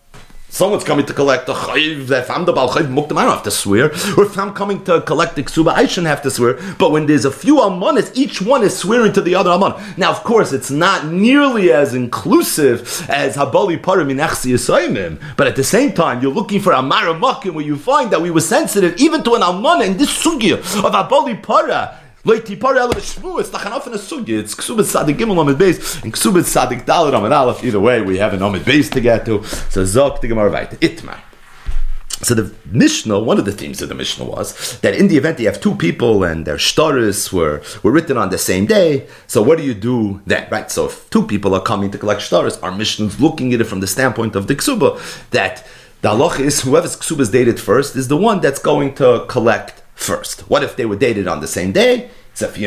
Someone's coming to collect the chayiv. If I'm the bal chayiv muktam, I don't have to swear. Or if I'm coming to collect the ksuba, I shouldn't have to swear. But when there's a few almanas, each one is swearing to the other alman. Now, of course, it's not nearly as inclusive as habali parim in yisayimim. But at the same time, you're looking for a maramakim where you find that we were sensitive even to an almana in this sugya of habali para. Like tipar el shmu, it's lachanaf in a sugi. It's ksubet sadik gimel amid base and ksubet sadik dalit amid aleph. Either way, we have an amid base to get to. So zok the gemara itmar. So the Mishnah, one of the themes of the Mishnah was that in the event you have two people and their shtaris were, were written on the same day, so what do you do then, right? So if two people are coming to collect shtaris, our Mishnah is looking at it from the standpoint of the ksuba, that the halach is whoever's ksuba is dated first is the one that's going to collect first. What if they were dated on the same day? So then.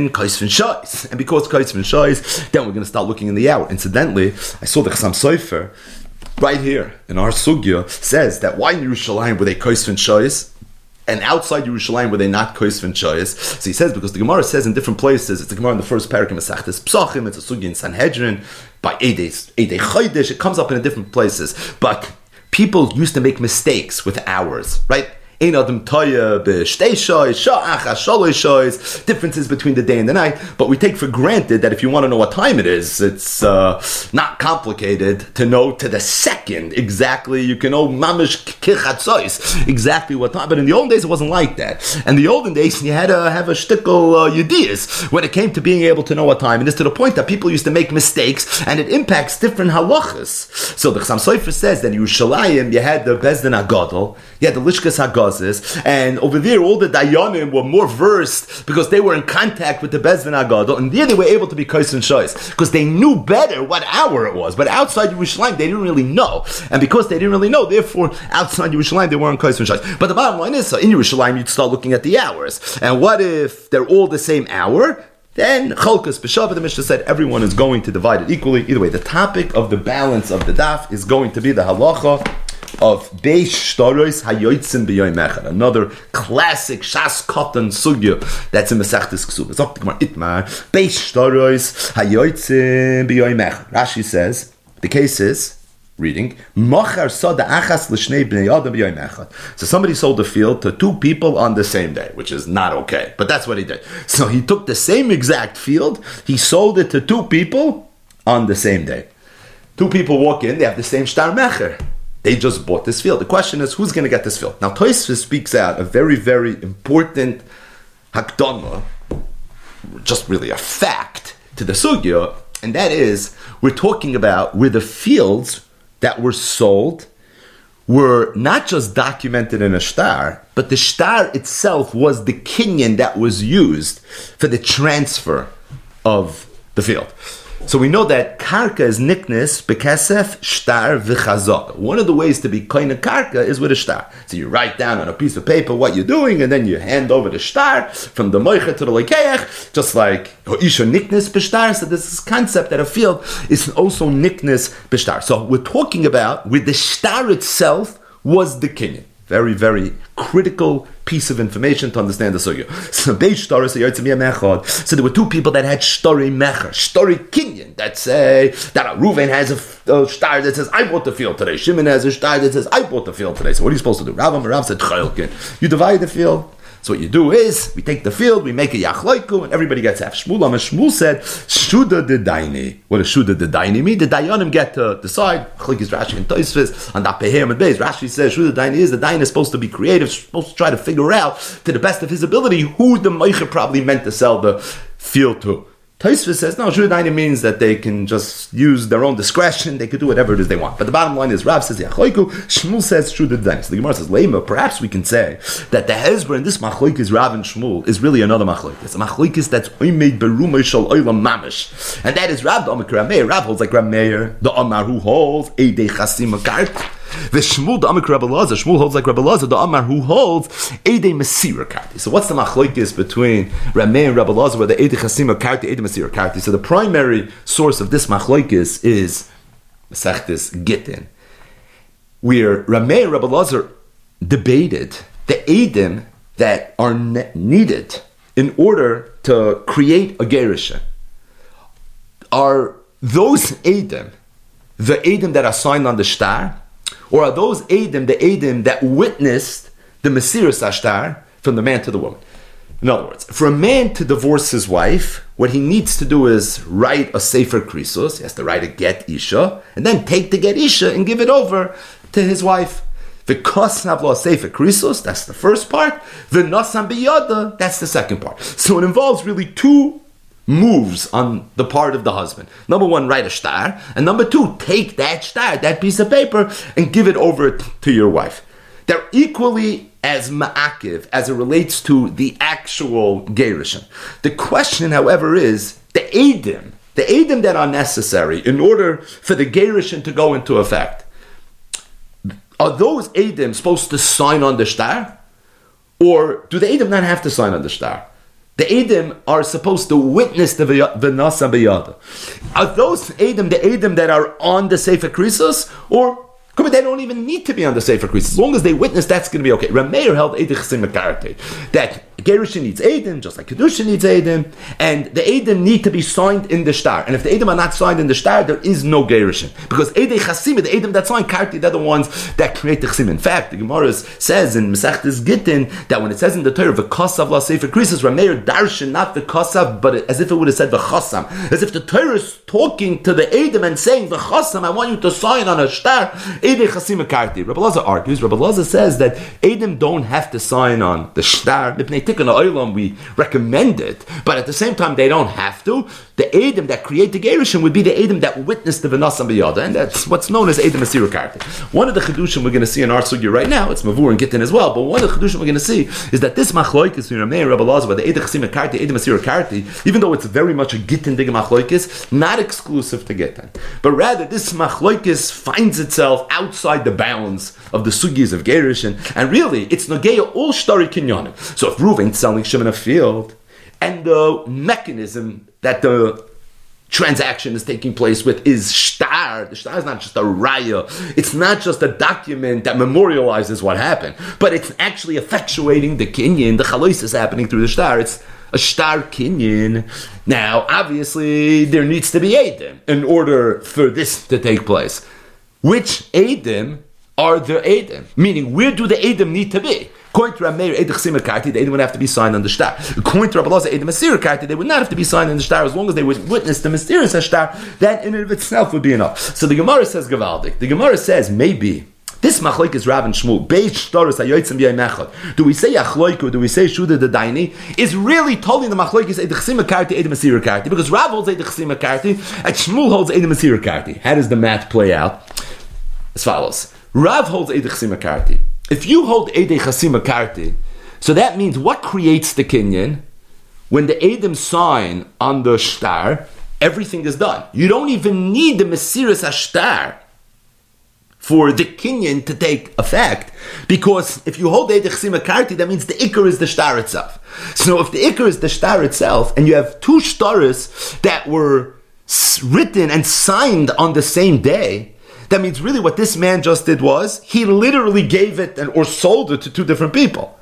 And because then we're going to start looking in the hour. Incidentally, I saw the Chassam Sofer right here in our Sugya says that why in Yerushalayim were they Kaisvin Shois? And outside Yerushalayim were they not Koisvin Shois? So he says, because the Gemara says in different places, it's the Gemara in the first parak in Masachtes Psachim, it's a Sugya in Sanhedrin, by Eidei Chodesh, it comes up in different places. But people used to make mistakes with hours, right? Differences between the day and the night, but we take for granted that if you want to know what time it is, it's uh, not complicated to know to the second exactly. You can know mamish kichatzois exactly what time. But in the old days, it wasn't like that. And the olden days, you had to have a shtickle uh, yudiyas when it came to being able to know what time. And it's to the point that people used to make mistakes, and it impacts different halachas. So the Chassam Sofer says that Yerushalayim, you had the Bezdin Agadol, had the Lishkas Hagadol and over there all the Dayanim were more versed because they were in contact with the Bezvin Agadol, and there they were able to be Kais and Shois because they knew better what hour it was. But outside Yerushalayim, they didn't really know, and because they didn't really know, therefore outside Yerushalayim they weren't Kais and. But the bottom line is, so in Yerushalayim you'd start looking at the hours, and what if they're all the same hour? Then Cholkas B'Shav, the Mishnah said everyone is going to divide it equally. Either way, the topic of the balance of the daf is going to be the halacha of Beish Shtarois Hayoitzin B'Yoyim Echad. Another classic Shas Kotan Sugya that's in Masechtes Ksub. It's Gemara Itmar. Beish Shtarois Hayoitzin B'Yoyim Echad. Rashi says, the case is, reading, Mochar Soda Achas L'Shnei B'nei Adam B'Yoyim Echad. So somebody sold the field to two people on the same day, which is not okay. But that's what he did. So he took the same exact field, he sold it to two people on the same day. Two people walk in, they have the same Shtar Mecher. They just bought this field. The question is, who's going to get this field? Now, Toysfus speaks out a very, very important hakdama, just really a fact to the sugya, and that is, we're talking about where the fields that were sold were not just documented in a star, but the star itself was the kinyan that was used for the transfer of the field. So we know that karka is niknis bekesef shtar v'chazaka. One of the ways to be kind of karka is with a shtar. So you write down on a piece of paper what you're doing, and then you hand over the shtar from the moicha to the lekeach, just like isha niknis b'shtar. So this is concept that a field is also niknis b'shtar. So we're talking about with the shtar itself was the kinyan. Very, very critical piece of information to understand the sugya. So So there were two people that had shtori mecher, shtori kinyan, that say that Ruven has a, a star that says I bought the field today. Shimon has a star that says I bought the field today. So what are you supposed to do? Rav Rav said You divide the field. So what you do is we take the field, we make a yachloiku, and everybody gets half. Shmuel and Shmuel said shuda de daini. What does shuda de daini mean? The dayanim get to decide. Chlik is Rashi and Toisvis and that pehem and beis. Rashi says shuda daini is the daini is supposed to be creative, supposed to try to figure out to the best of his ability who the meicher probably meant to sell the field to. Taisva says, no, Shudaini means that they can just use their own discretion, they could do whatever it is they want. But the bottom line is, Rav says, Yachoiku, Shmuel says, Shudaini. So the Gemara says, Lema, perhaps we can say that the Hezber in this Machoik is Rav and Shmuel is really another Machoik. It's a Machoik that's Oimed Berumay Shal Oilam Mamish. And that is Rav, the Omar Meir. Rav holds like Rav Meir, the Omar who holds Eidei Chasim Akart. The Shmuel the Amik Rabbi Lazar. Shmuel holds like Rabbi Lazar. The Amar who holds Ede Mesira Karti. So what's the machlokes between Rameh and Rabbi Lazar? Where the Ede Chasima Karti, Ede Mesira Karti. So the primary source of this machlokes is Masechtes Gittin, where Rameh and Rabbi Lazar debated the Edim that are ne- needed in order to create a Gerisha. Are those Edim the Adam that are signed on the star, or are those Adam the Adam that witnessed the Mesiris Ashtar from the man to the woman? In other words, for a man to divorce his wife, what he needs to do is write a Sefer Krisos, he has to write a Get Isha, and then take the Get Isha and give it over to his wife. The Kosnavla Sefer Krisos, that's the first part. The Nasam Biyada, that's the second part. So it involves really two moves on the part of the husband. Number one, write a star, and number two, take that star, that piece of paper, and give it over to your wife. They're equally as ma'akiv as it relates to the actual gerushin. The question, however, is the edim, the edim that are necessary in order for the gerushin to go into effect. Are those edim supposed to sign on the star, or do the edim not have to sign on the star? The Edim are supposed to witness the Vinasa Biyada. Are those Edim the Edim that are on the Sefer Krisos, or they don't even need to be on the Sefer Krisos? As long as they witness, that's going to be okay. Rameir held Edich that Gerushin needs Aiden, just like Kedusha needs Aiden, and the Aiden need to be signed in the star. And if the Aiden are not signed in the star, there is no Gerushin. Because Aiden Chasim, the Aiden that signed Karti, they're the ones that create the Chasim. In fact, the Gemara says in Mesechtes Gittin that when it says in the Torah, the Kosav La Sefer Krisis, Rameir Darshan, not the Kosav, but as if it would have said the Chosam. As if the Torah is talking to the Aiden and saying, the Chosam, I want you to sign on a star. Aiden Chasim Karti. Rabbi Lazar argues, Rabbi Lazar says that Aiden don't have to sign on the star tikkun oilam, we recommend it, but at the same time, they don't have to. The Adam that create the Gerushin would be the Adam that witnessed the Vanasam Biyada, and that's what's known as Adam Asirakarti. One of the Chedushim we're going to see in our sugya right now, it's Mavur and Gittin as well, but one of the Chedushim we're going to see is that this Machloikis, Rameh and Rabbi Lazar, the Adam Chasim Karti, Adam Asirakarti, even though it's very much a Gittin Dig Machloikis, not exclusive to Gittin, but rather this Machloikis finds itself outside the bounds of the sugis of Gerushin, and really, it's Nageya all Shtari Kinyonim. So if Ruvain selling Shem in a field, and the mechanism that the transaction is taking place with is shtar. The shtar is not just a raya. It's not just a document that memorializes what happened, but it's actually effectuating the kinyan. The chalois is happening through the shtar. It's a shtar kinyan. Now, obviously, there needs to be edim in order for this to take place. Which edim are the edim? Meaning, where do the edim need to be? According to Rameir Edich Simmer Karti, they would have to be signed on the star. According to Edich Masir Karti, they would not have to be signed on the star as long as they would witness the mysterious star. That in and of itself would be enough. So the Gemara says Gavaldik. The Gemara says maybe. This machloik is Rav and Shmuel. Beis shtaros hayotzim b'yay Do we say achloik or do we say shuda the daini? Is really telling the machloik is edechsim karti edem asir because Rav holds edechsim karti and Shmuel holds edem asir. How does the math play out? As follows: Rav holds edechsim karti. If you hold Ede Chasima Karti, so that means what creates the Kenyan? When the Edom sign on the star, everything is done. You don't even need the Mesiris Ashtar for the Kenyan to take effect, because if you hold Ede Chasima Karti, that means the Iker is the star itself. So if the Iker is the star itself, and you have two stars that were written and signed on the same day, that means really what this man just did was he literally gave it and, or sold it to two different people.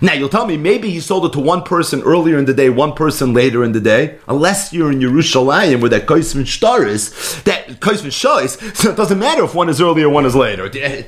Now you'll tell me maybe he sold it to one person earlier in the day, one person later in the day. Unless you're in Yerushalayim where that Kaisvin Shtar is, that Kaisvin Shah so it doesn't matter if one is earlier, one is later. Eh,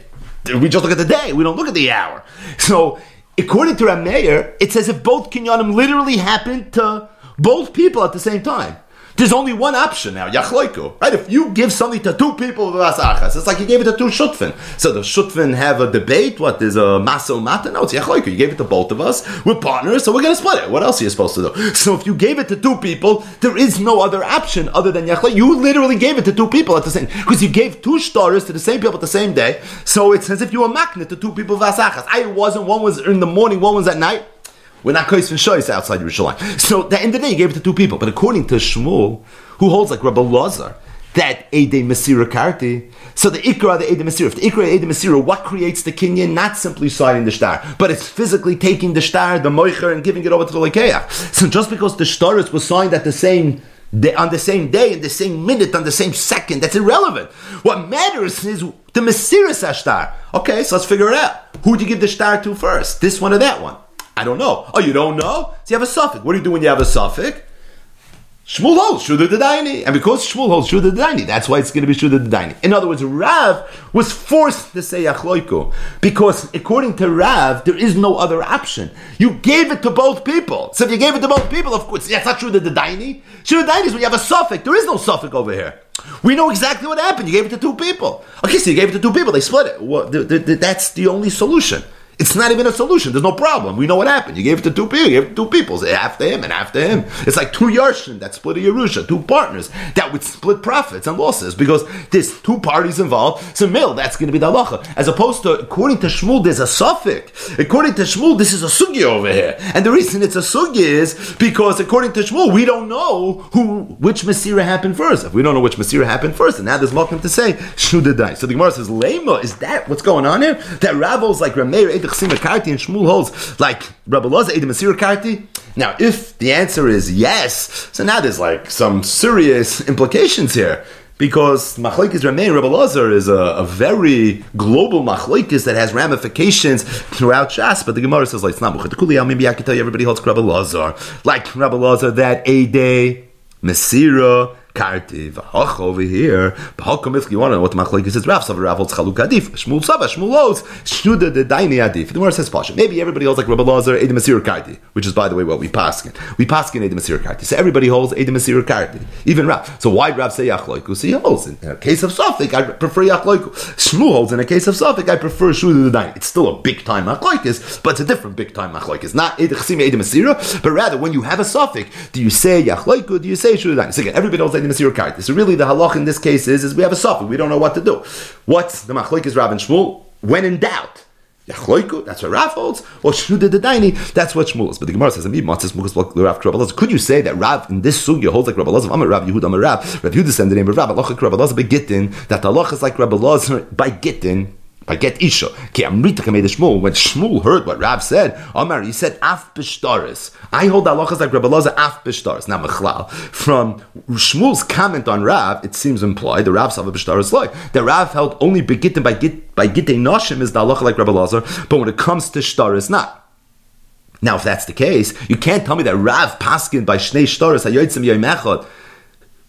we just look at the day. We don't look at the hour. So according to Rameir, it's as if both kinyanim literally happened to both people at the same time. There's only one option now, yachloiku. Right? If you give something to two people with achas, it's like you gave it to two shutfin. So the shutfin have a debate. What is a maso mata? No, it's yachloiku. You gave it to both of us. We're partners, so we're going to split it. What else are you supposed to do? So if you gave it to two people, there is no other option other than yachloiku. You literally gave it to two people at the same because you gave two stars to the same people at the same day. So it's as if you were magnet to two people with achas. I wasn't. One was in the morning. One was at night. We're not Kois Shois outside Yerushalayim. So at the end of the day, he gave it to two people. But according to Shmuel, who holds like Rabbi Lazar, that Ede Masira Karti. So the Ikra, the Ede Masira. If the Ikra, Ede Masira, what creates the Kinyan? Not simply signing the star, but it's physically taking the star, the Moicher, and giving it over to the Lekeach. So just because the Shtaris was signed at the same on the same day, in the same minute, on the same second, that's irrelevant. What matters is the Mesiris Ashtar. Okay, so let's figure it out. Who do you give the star to first? This one or that one? I don't know. Oh, you don't know? So you have a suffix. What do you do when you have a suffix? Shmuel holds the Daini. And because Shmuel holds the Daini, that's why it's going to be Shuda the Daini. In other words, Rav was forced to say Yachloiku. Because according to Rav, there is no other option. You gave it to both people. So if you gave it to both people, of course, that's not Shuda the Daini. Shuda the Daini is when you have a suffix. There is no suffix over here. We know exactly what happened. You gave it to two people. Okay, so you gave it to two people. They split it. Well, the, the, the, that's the only solution. It's not even a solution. There's no problem. We know what happened. You gave it to two people. You gave it to two people. So after him and after him. It's like two Yarshin that split a Yerusha, two partners that would split profits and losses because there's two parties involved. So mill, that's going to be the halacha. As opposed to, according to Shmuel, there's a suffix. According to Shmuel, this is a sugi over here. And the reason it's a sugi is because according to Shmuel, we don't know who, which Masira happened first. If we don't know which Masira happened first, and now there's welcome to say, Shudadai. So the Gemara says, Lema, is that what's going on here? That Ravos like Rameir Chsima Karti and Shmuel holds like Rabbi Loza Edim Masir Karti? Now, if the answer is yes, so now there's like some serious implications here. Because Machlekes Ramei Rabbi Lazar is a, a, very global Machlekes that has ramifications throughout Shas, but the Gemara says like it's not Maybe I can tell you everybody holds Rabbi Lazar, like Rabbi Lazar that a day Mesira Karti v'hach over here. B'hakom if you want to know what the machlekes is, Rav Savar Rav holds chaluk adif. Shmuel Sava Shmuel holds shnuda the daini adif. The Gemara says pasha. Maybe everybody holds like Rabbi Lazar Edim Masir Karti, which is by the way what we paskin. We paskin Edim Masir Karti. So everybody holds Edim Masir Karti, even Rav. So why Rav say yachloiku? So he holds in a case of Safik, I prefer yachloiku. Shmuel holds in a case of Safik, I prefer shnuda the daini. It's still a big time machlekes, but it's a different big time machlekes. Not Edim Masir, but rather when you have a Safik, do you say yachloiku? Do you say shnuda the daini? So again, everybody holds the Karti. So really, the halach in this case is, is we have a suffix. We don't know what to do. What's the machloik is Rav and Shmuel? When in doubt. Yachloiku, that's what Rav holds, or Shnuda the Daini, that's what Shmuel is. But the Gemara says, Could you say that Rav in this sugya holds like Rabbi? I'm a Rav Yehud, I'm a Rav. Rav Yehud said the name of Rav, Allah Lazar by Gittin, that halach is like Rabbi Lazar by Gittin, I get Isha. Ki Amrita Kamei Shmuel. When Shmuel heard what Rav said, Amar, he said, Af Bishtaris. I hold halachas like Rabbi Loza, Af Bishtaris. Now, Mechlal. From Shmuel's comment on Rav, it seems implied, the Rav Sava Bishtaris like, the Rav held only Begittin by Git, by Gitte Noshim is the halacha like Rabbi but when it comes to Shtaris, not. Now, if that's the case, you can't tell me that Rav Paskin by Shnei Shtaris, Hayoitzim Yoimechot,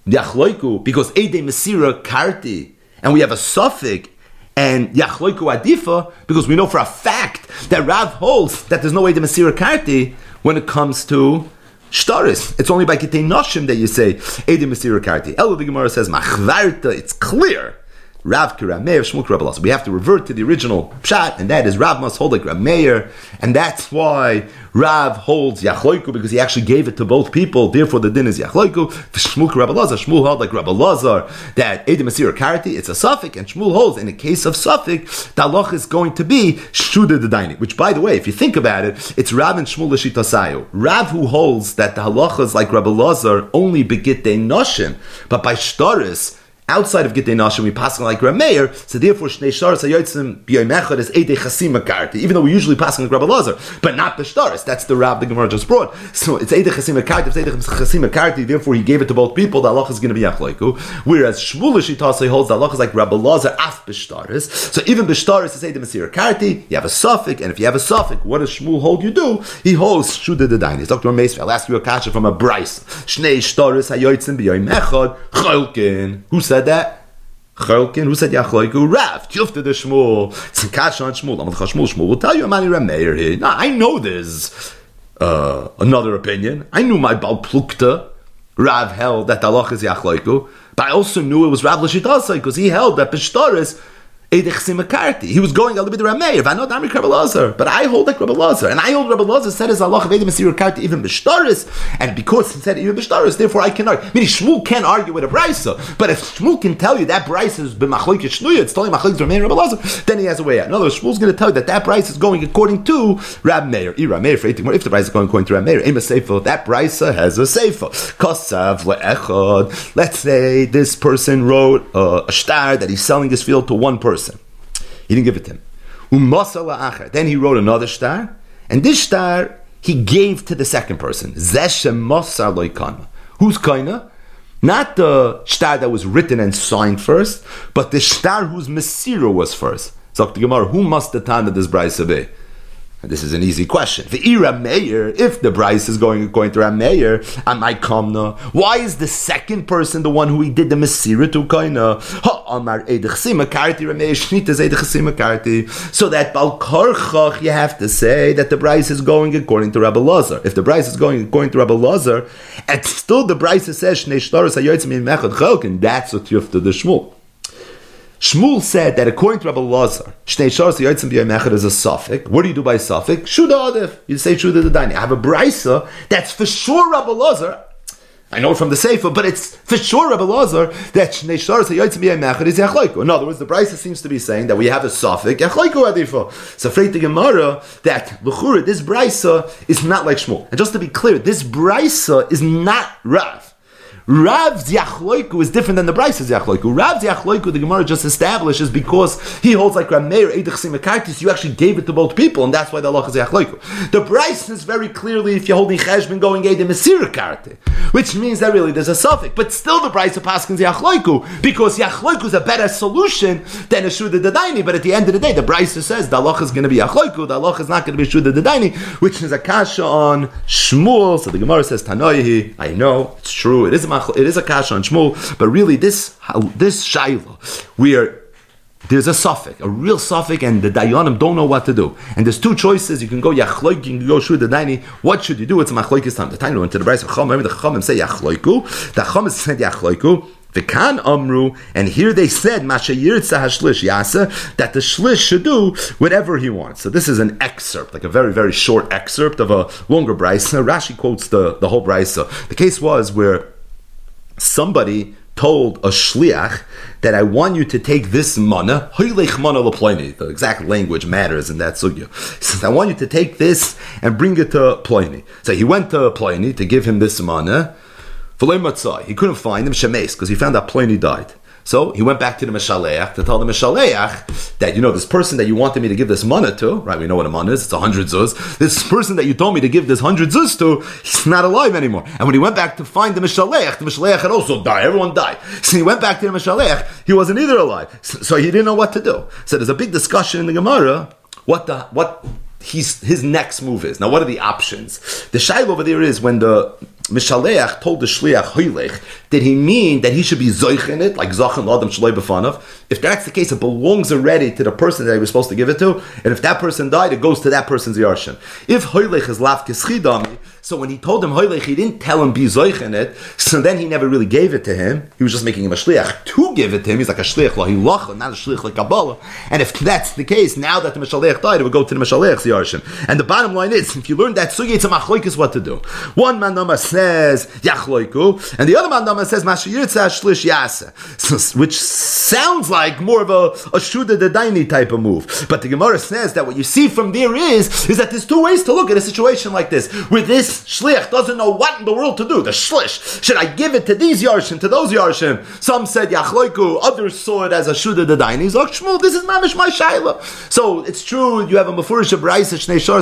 Yachloiku, because Ede Mesira Karti, and we have a suffix, and Yachloiku Adifa, because we know for a fact that Rav holds that there's no way to Masira Karti when it comes to Shtaris. It's only by Kitei Noshim that you say Edim Masira Karti. Elo the Gemara says Machvarta, it's clear Rav Kira Kirameir, Shmuel Rabbalas. We have to revert to the original pshat, and that is Rav must hold like Rameir, and that's why Rav holds Yachloiku because he actually gave it to both people. Therefore, the din is Yachloiku. Shmuel Rabbalazar, Shmuel held like Rabbalazar that Edim Asir Karati, it's a suffix, and Shmuel holds in the case of suffix, halach is going to be Shuda the Daini. Which, by the way, if you think about it, it's Rav and Shmuel Lashitasayo. Rav who holds that the halacha is like Rabbalazar only begit de noshim, but by Shtaris outside of Gittei Nashim, we pass like Rameir, so therefore Shnei Sharas HaYotzim B'yoy Mechad is Eidei Chasim Akarti, even though we usually pass like Rabbi Lazar, but not the Shtaris, that's the Rab the Gemara just brought. So it's Eidei Chasim Akarti, it's Eidei Chasim therefore he gave it to both people, the Allah is going to be Achloiku, whereas Shmuel Shitasa holds the Allah is like Rabbi Lazar af B'Shtaris, so even B'Shtaris is Eidei Masir Akarti, you have a suffix, and if you have a suffix, what does Shmuel hold you do? He holds Shuda the Dainis. Dr. Meisfer, I'll ask you a kasha from a Bryce. Shnei Shtaris HaYotzim B'yoy Mechad, Cholkin. Who said that? Cholkin, who said Yachloiku? Rav, Tilfta the Shmuel. It's a kash on Shmuel. I'm Shmuel. Shmuel will tell you, Amani Rameir here. Now, I know there's uh, another opinion. I knew my Baal Plukta. Rav held that the Allah is Yachloiku. But I also knew it was Rav Lashitasa because he held that Peshtaris he was going a little bit Rameir, Vanot Amri Rabbi Lazar. But I hold like Rabbi Lazar. And I hold Rabbi Lazar said as Allah of Karti even Bishtaris. And because he said even Bishtaris, therefore I can argue. Meaning Shmuel can't argue with a Brisa. But if Shmuel can tell you that Brisa is B'machloik Shnuya, it's telling Machloik Rameir Rabbi Lazar, then he has a way out. In other words, Shmuel's going to tell you that that Brisa is going according to Rab Meir. Rab Meir, if the Brisa is going according to Rab Meir, Ema Sefer, that Brisa has a Sefer. Kosav Le'echad. Let's say this person wrote uh, a star that he's selling his field to one person. He didn't give it to him. Then he wrote another star, and this star he gave to the second person. Who's kaina? Not the star that was written and signed first, but the star whose Mesira was first. The Gemara, who must the time of this brisa be? This is an easy question. The Ira Meir, if the Bryce is going according to Ram Meir, am I kamna? Why is the second person the one who he did the Mesira to kaina? So that Balkarchach, you have to say that the Bryce is going according to Rabbi Lazar. If the Bryce is going according to Rabbi Lazar, and still the Bryce says, and that's what you have to the Shmuel. Shmuel said that according to Rabbi Lazar, Shnei Shars Yotzim B'Yom is a suffix. What do you do by suffix? Shuda Adif. You say Shuda the Daini. I have a brisa that's for sure Rabbi Lazar. I know it from the Sefer, but it's for sure Rabbi Lazar that Shnei Shars Yotzim B'Yom is Yachloiku. In other words, the brisa seems to be saying that we have a suffix Yachloiku Adifa. So afraid the Gemara that L'chura this brisa is not like Shmuel. And just to be clear, this brisa is not Rav. Rav's Yachloiku is different than the Bryce's Yachloiku. Rav's Yachloiku, the Gemara just establishes because he holds like Rameir Eidach Simakartis, you actually gave it to both people, and that's why the Allah is Yachloiku. The Bryce is very clearly if you're holding Cheshbon going Eidim Mesira Karte, which means that really there's a suffix. But still the Bryce Paskins Yachloiku, because Yachloiku is a better solution than a Shuda Dadaini, but at the end of the day, the Bryce says the Allah is going to be Yachloiku, the Allah is not going to be Shuda Dadaini, which is a kasha on Shmuel. So the Gemara says, Tanoihi, I know, it's true, it is a it is a kash on Shmuel, but really this this shaila where there's a suffix, a real suffix, and the dayanim don't know what to do. And there's two choices. You can go yachloik, you can go shu the daini. What should you do? It's machloikis time. The time went to the Bryce of Chom. Remember the Chomim say yachloiku. The Chom said yachloiku. The Kan Amru, and here they said Mashayirtza Hashlish Yasa that the Shlish should do whatever he wants. So this is an excerpt, like a very very short excerpt of a longer brisa. Rashi quotes the the whole brisa. The case was where somebody told a shliach that I want you to take this mana, the exact language matters in that sugya. He says, I want you to take this and bring it to Pliny. So he went to Pliny to give him this mana. He couldn't find him, Shemes, because he found out Pliny died. So he went back to the Meshaleach to tell the Meshaleach that, you know, this person that you wanted me to give this mana to, right? We know what a mana is, it's a hundred zuz. This person that you told me to give this hundred zuz to, he's not alive anymore. And when he went back to find the Meshaleach, the Meshaleach had also died. Everyone died. So he went back to the Meshaleach, he wasn't either alive. So he didn't know what to do. So there's a big discussion in the Gemara, what the, what he's, his next move is. Now, what are the options? The shail over there is when the Mishaleach told the Shliach Hoylech, did he mean that he should be Zoich in it, like Zachan Adam Shalei B'fanav? If that's the case, it belongs already to the person that he was supposed to give it to, and if that person died, it goes to that person's Yarshin. If Hoylech is Lav Kischidami, so when he told him Hoylech, he didn't tell him be Zoich in it, so then he never really gave it to him. He was just making him a Shliach to give it to him. He's like a Shliach Lahilach, not a Shliach like Kabbalah. And if that's the case, now that the Mishaleach died, it would go to the Mishalech's Yarshin. And the bottom line is, if you learn that Sugya, it's a is what to do. One man says Yachloiku, and the other man says Mashayirtza Shlish Yasa, which sounds like more of a, a Shuda Daini type of move. But the Gemara says that what you see from there is, is that there's two ways to look at a situation like this, where this Shliach doesn't know what in the world to do. The Shlish, should I give it to these Yarshim, to those Yarshim? Some said Yachloiku, others saw it as a Shuda Daini. Zok Shmuel, this is Mamish my Shaila. So it's true, you have a Mefurish of Raisa, Shnei Shor,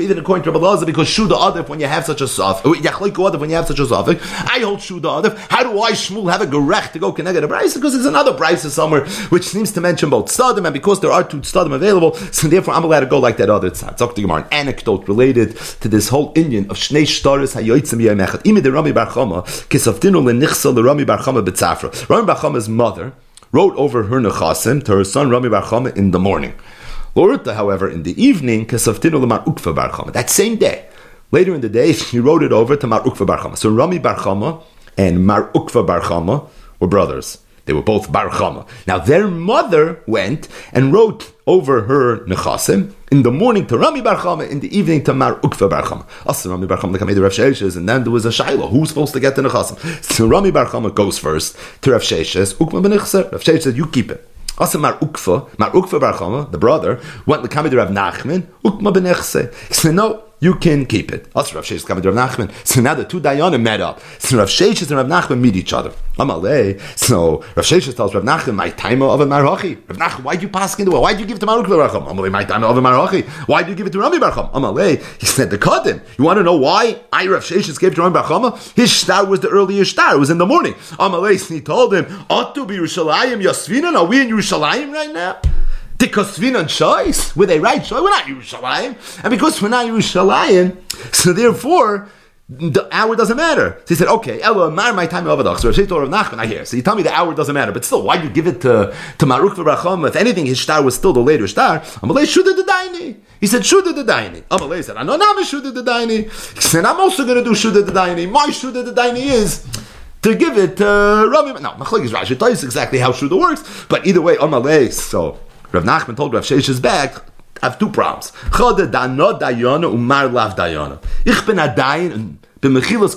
even according to Rabbi because Shuda Adif, when you have such a soft, when you have such a suffix. I hold Shuda Adif. How do I, Shmuel, have a gerech to go connect a Brisa? Because there's another Brisa somewhere which seems to mention both Stadim, and because there are two Stadim available, so therefore I'm allowed to go like that other tzad. Talk to Gemara, an anecdote related to this whole Indian of Shnei Shtaris Hayoitzim Yemechat. Imi de Rami Bar Chama, Kisavdinu Lenichsa le Rami Bar Chama Betzafra. Rami Bar Chama's mother wrote over her nechasim to her son Rami Bar Chama in the morning. Lorita, however, in the evening, Kesaftinu Lemar Ukfa Bar Chama. That same day, Later in the day, he wrote it over to Mar Ukva Bar Chama. So Rami Bar Chama and Mar Ukva Bar Chama were brothers. They were both Bar Chama. Now their mother went and wrote over her nechasim in the morning to Rami Bar Chama, in the evening to Mar Ukva Bar Chama. Also Rami Bar Chama made the Rav Sheshes, and then there was a Shiloh. Who's supposed to get the nechasim? So Rami Bar Chama goes first to Rav Sheshes. Ukma ben Rav Sheshes said, "You keep it." Also Mar Ukva, Mar Ukva Bar Chama, the brother, went to Kamid Rav Nachman. Ukma ben He said, "No." You can keep it. Also, Rav Sheish Rav Nachman. So now the two Dayanim met up. So Rav Sheish and Rav Nachman meet each other. Amalei. So Rav Sheish tells Rav Nachman, my time of a Marhachi. Rav Nachman, why'd you pass into it? Why'd you give to Maruk Baracham? Amalei, my time of a Marhachi. Why'd you give it to Rami Baracham? Amalei. He said, the Kadim. You want to know why I, Rav Sheish, gave to Rami Baracham? His star was the earlier star. It was in the morning. Amalei, he told him, ought to be Yerushalayim Yasvinan. Are we in Yerushalayim right now? Tikosvina choice. Were they right? We're not Yerushalayim. And because we're not Yerushalayim, so therefore, the hour doesn't matter. So he said, okay, Ella, mar my time of So Nachman, I hear. So you tell me the hour doesn't matter, but still, why do you give it to to Maruk v'Racham? If anything, his star was still the later star. Amalei shuda the daini. He said shuda the daini. Amalei said, I know I'm shuda the daini. He said, I'm also going to do shuda the daini. My shuda the daini is to give it to Rami. No, Machlek is Rashi tells exactly how shuda works, but either way, Amalei. So Rav Nachman told Rav Sheshes back. I have two problems. Chode dano dayana umar lav dayana. Ich bin a dayan B'mechilas.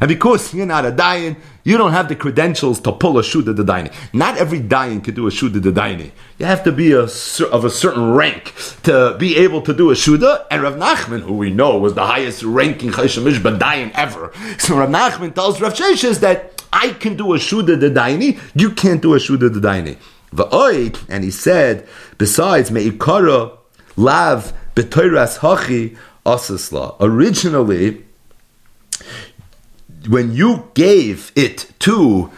And because you're not a Dayan, you don't have the credentials to pull a Shuda the Dayan. Not every Dayan can do a Shuda the Dayan. You have to be a, of a certain rank to be able to do a Shuda. And Rav Nachman, who we know was the highest ranking Chaysham Mishba Dayan ever. So Rav Nachman tells Rav Sheshes that I can do a Shuda the Dayan, you can't do a Shuda the Dayan. And he said, besides, me'ikara lav b'toiras hachi, Asisla. Originally, when you gave it to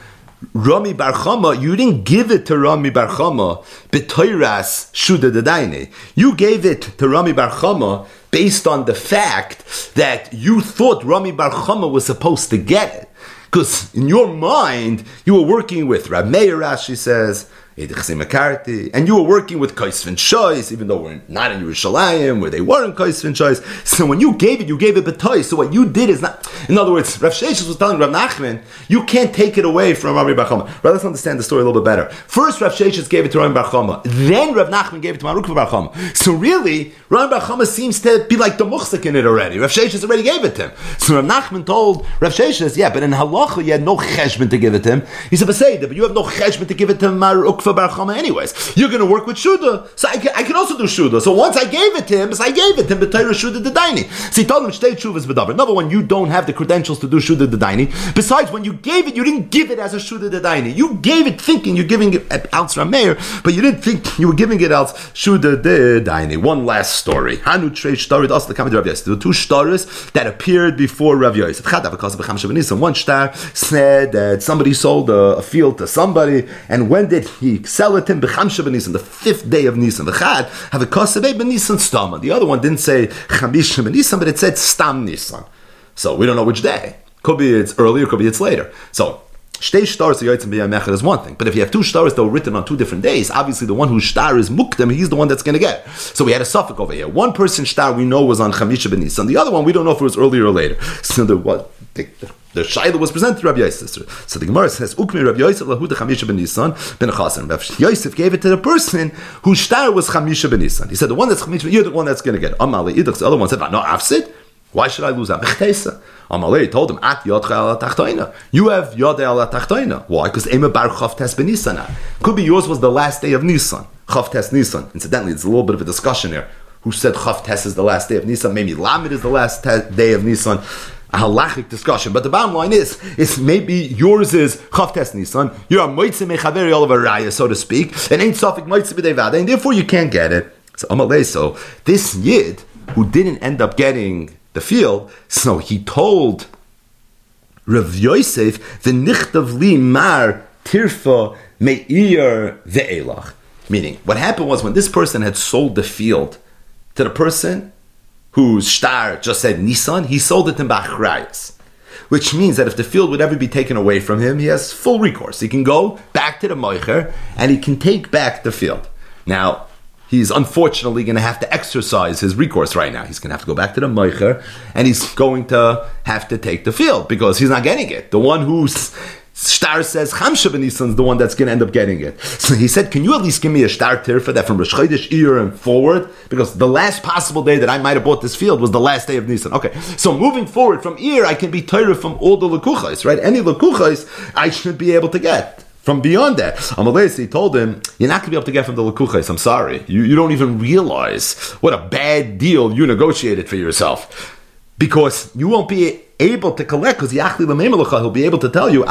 Rami Bar Chama, you didn't give it to Rami Bar Chama b'toiras shuda dedaine. You gave it to Rami Bar Chama based on the fact that you thought Rami Bar Chama was supposed to get it. Because in your mind, you were working with Rab Meir, Rashi says, and you were working with Kaisvin Shois, even though we're not in Yerushalayim, where they were in Kaisvin Shois. So when you gave it, you gave it betoy. So what you did is not, in other words, Rav Sheshes was telling Rav Nachman, you can't take it away from Rami Bar Chama. Right, let's understand the story a little bit better. First, Rav Sheshes gave it to Rami Bar Chama. Then Rav Nachman gave it to Maruk Barchama. So really, Rami Bar Chama seems to be like the muchzik in it already. Rav Sheshes already gave it to him. So Rav Nachman told Rav Sheshes, yeah, but in halacha you had no cheshbon to give it to him. He said, but you have no cheshbon to give it to Maruk for Bar anyways. You're going to work with Shuda. So I can, I can also do Shuda. So once I gave it to him, so I gave it to him, B'tayra Shuda the Daini. So he told him, Shtei Shuvas B'davar. Number one, you don't have the credentials to do Shuda the Daini. Besides, when you gave it, you didn't give it as a Shuda the Daini. You gave it thinking you're giving it at Alts Meir, but you didn't think you were giving it as Shuda the Daini. One last story. Hanu Trei Shtarit Asla Kamid Rav Yosef. Were two stars that appeared before Rav Yosef. One star said that somebody sold a, a field to somebody, and when did he him? B'chamsha b'Nisan, the fifth day of Nisan. V'chad have a kosevei b'Nisan stama. The other one didn't say chamisha b'Nisan, but it said stam Nisan. So we don't know which day. Could be it's earlier, could be it's later. So Shtei stars Mechad is one thing, but if you have two stars that were written on two different days, obviously the one whose star is mukdem, he's the one that's going to get. So we had a suffix over here. One person's star we know was on Chamisha ben. The other one we don't know if it was earlier or later. So the what the, Shaila was presented to Rabbi Yosef. So the Gemara says, Ukmi Rabbi Yosef lahu the Chamisha ben Nisan ben Chasan. Rabbi Yosef gave it to the person whose star was Chamisha ben Nisan. He said, the one that's Chamisha, you're the one that's going to get. Amali Idach, the other one said, no, Afsid. Why should I lose that? Amalei told him, At Yodcha al Tachtoina. You have Yod al Tachtoina. Why? Because Ema Bar Chav Tes Nisana. Could be yours was the last day of Nisan. Chav Tes Nisan. Incidentally, it's a little bit of a discussion here. Who said Chav Tes is the last day of Nisan? Maybe Lamed is the last day of Nisan. A halachic discussion, but the bottom line is, is maybe yours is chav tes nisan. You're a mechaveri all of a raya, so to speak, and ain't sofik moitze b'devada, and therefore you can't get it. So amalei, so this yid who didn't end up getting the field. So he told Rav Yosef, the nichtav li mar tirfa meir ve'elach. Meaning, what happened was when this person had sold the field to the person whose star just said Nissan, he sold it to Bachrayas. Which means that if the field would ever be taken away from him, he has full recourse. He can go back to the Moicher and he can take back the field. Now, he's unfortunately going to have to exercise his recourse right now. He's going to have to go back to the Meicher and he's going to have to take the field because he's not getting it. The one who's Star says Chamsha ben is the one that's going to end up getting it. So he said, "Can you at least give me a star tirfa that from Rosh Chodesh year and forward? Because the last possible day that I might have bought this field was the last day of Nisan. Okay, so moving forward from here, I can be Torah from all the lekuchas, right? Any lekuchas I should be able to get." From beyond that, Amalei, he told him, You're not going to be able to get from the Lakuchas. I'm sorry. You, you don't even realize what a bad deal you negotiated for yourself. Because you won't be able to collect, because Yachli he'll be able to tell you,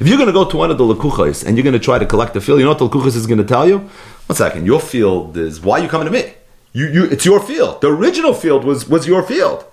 If you're going to go to one of the Lakuchas and you're going to try to collect the field, you know what the Lakuchas is going to tell you? One second, your field is, why are you coming to me? You, you, it's your field. The original field was, was your field.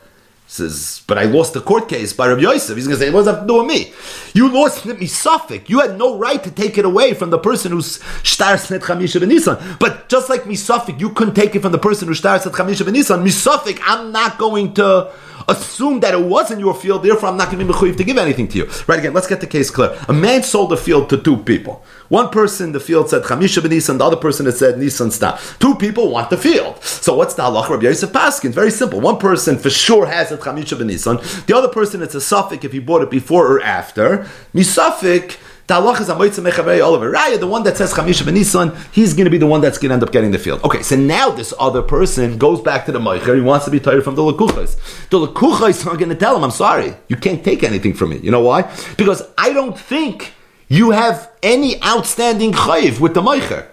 Says, but I lost the court case by Rabbi Yosef. He's going to say, what does that have to do with me? You lost me suffix. You had no right to take it away from the person who's shtar snet chamisha b'nisan. But just like me suffix, you couldn't take it from the person who shtar snet chamisha b'nisan. Me suffix, I'm not going to assume that it wasn't your field, therefore I'm not going to be mechuyev to give anything to you. Right again, let's get the case clear. A man sold a field to two people. One person, in the field said Chamisha b'Nisan, the other person, it said Nisan Sta. Two people want the field. So what's the halacha Rabbi Yosef Paskin? Very simple. One person for sure has Chamisha. The other person, it's a suffix if he bought it before or after. Misafik, the is Oliver. Raya, the one that says chamisha b'nisan, he's going to be the one that's going to end up getting the field. Okay, so now this other person goes back to the meicher. He wants to be tired from the lekuchas. The lekuchas are going to tell him, "I'm sorry, you can't take anything from me." You know why? Because I don't think you have any outstanding chayiv with the meicher.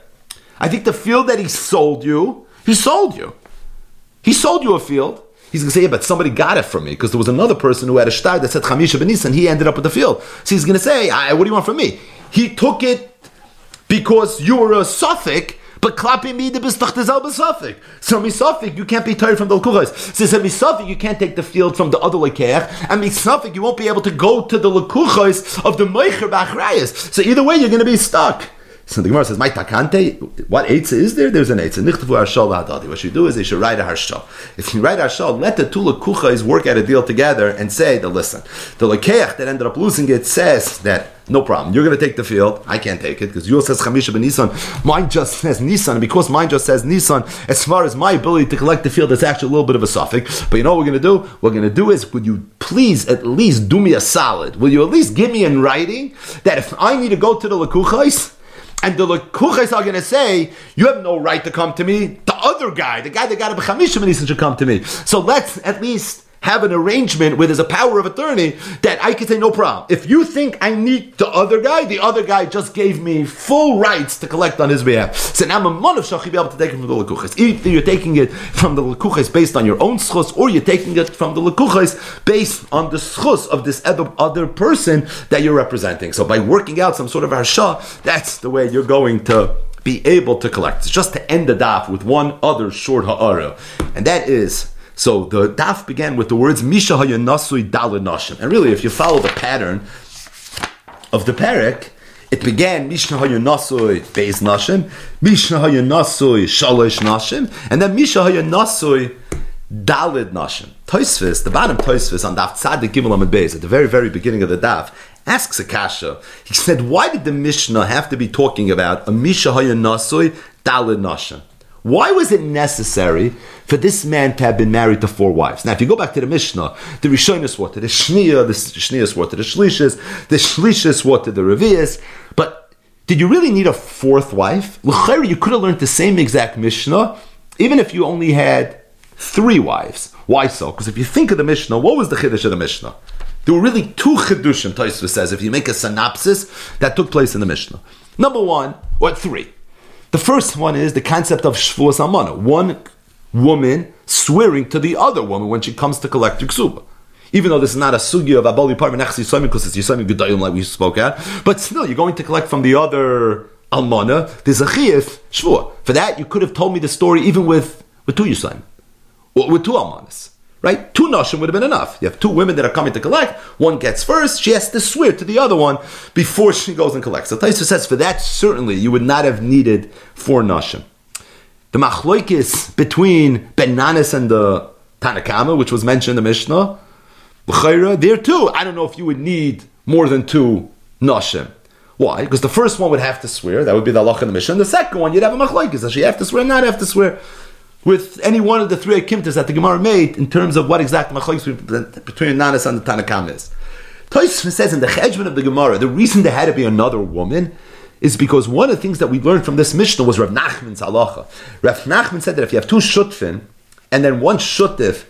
I think the field that he sold you, he sold you. He sold you a field. He's going to say, yeah, but somebody got it from me because there was another person who had a star that said Chamisha Benis and he ended up with the field. So he's going to say, what do you want from me? He took it because you were a suffix, but klapi me de selbe suffix. So misafik, you can't be tired from the lekuchas. So said misafik, you can't take the field from the other lekeach, and misafik, you won't be able to go to the lekuchas of the meicher b'achrayas. So either way, you're going to be stuck. So the Gemara says, "My takante, what eitza is there? There's an eitza. Nichtavu harshal hadadi. What you do is they should write a harshal. If you write a harshal, let the two lekuchas work out a deal together and say that listen, the lekeach that ended up losing it says that no problem. You're going to take the field. I can't take it because yours says Chamisha ben Nisan. Mine just says Nissan. Because mine just says Nissan, as far as my ability to collect the field, it's actually a little bit of a suffix. But you know what we're going to do? What we're going to do is, would you please at least do me a solid? Will you at least give me in writing that if I need to go to the lekuchas, and the Lekuchas are going to say, you have no right to come to me. The other guy, the guy that got a B'chamishim should come to me. So let's at least have an arrangement where there's a power of attorney that I can say no problem. If you think I need the other guy, the other guy just gave me full rights to collect on his behalf. So now I'm a mon of shach, be able to take it from the lekuches. Either you're taking it from the lekuches based on your own schus, or you're taking it from the lekuches based on the schus of this other person that you're representing. So by working out some sort of harsha, that's the way you're going to be able to collect. It's just to end the daf with one other short ha'ara, and that is so the daf began with the words Misha Hayanasui Dalad Nashim. And really, if you follow the pattern of the parak, it began Misha Hayanasui Beis Nashim, Misha Hayanasui Shalosh Nashim, and then Misha Hayanasui Dalid Nashim. Toisvis, the bottom Toisvis on Daf Tzad the Gimel Amid Beis, at the very, very beginning of the Daf, asks Akasha, he said, why did the Mishnah have to be talking about a Misha Hayanasui Dalid Nashim? Why was it necessary for this man to have been married to four wives? Now, if you go back to the Mishnah, the Rishonim swore to the Shnia, the Shnia swore to the Shlishis, the Shlishis swore to the Revius, but did you really need a fourth wife? L'chayri, you could have learned the same exact Mishnah, even if you only had three wives. Why so? Because if you think of the Mishnah, what was the Chiddush of the Mishnah? There were really two Chiddushim, Taisva says, if you make a synopsis, that took place in the Mishnah. Number one, or three. The first one is the concept of shvuas amana. One woman swearing to the other woman when she comes to collect her ksuba. Even though this is not a sugya of abali par yisomi because it's yisomi gedayim like we spoke at, but still you're going to collect from the other almana. There's a chiyuv shvua. For that, you could have told me the story even with with two yisomi, or with two almanas. Right? Two nashim would have been enough. You have two women that are coming to collect. One gets first. She has to swear to the other one before she goes and collects. So Taisa says for that certainly you would not have needed four nashim. The machloikis between Ben Nanas and the Tanakama, which was mentioned in the Mishnah, there too, I don't know if you would need more than two nashim. Why? Because the first one would have to swear, that would be the Allah in the Mishnah. And the second one, you'd have a machlokes. Does she have to swear, not have to swear? With any one of the three akimtas that the Gemara made in terms of what exactly machlokes between Nanas and the Tanakam is. Tosfos says in the Cheshbon of the Gemara, the reason there had to be another woman is because one of the things that we learned from this Mishnah was Rav Nachman's halacha. Rav Nachman said that if you have two shutfin, and then one shutif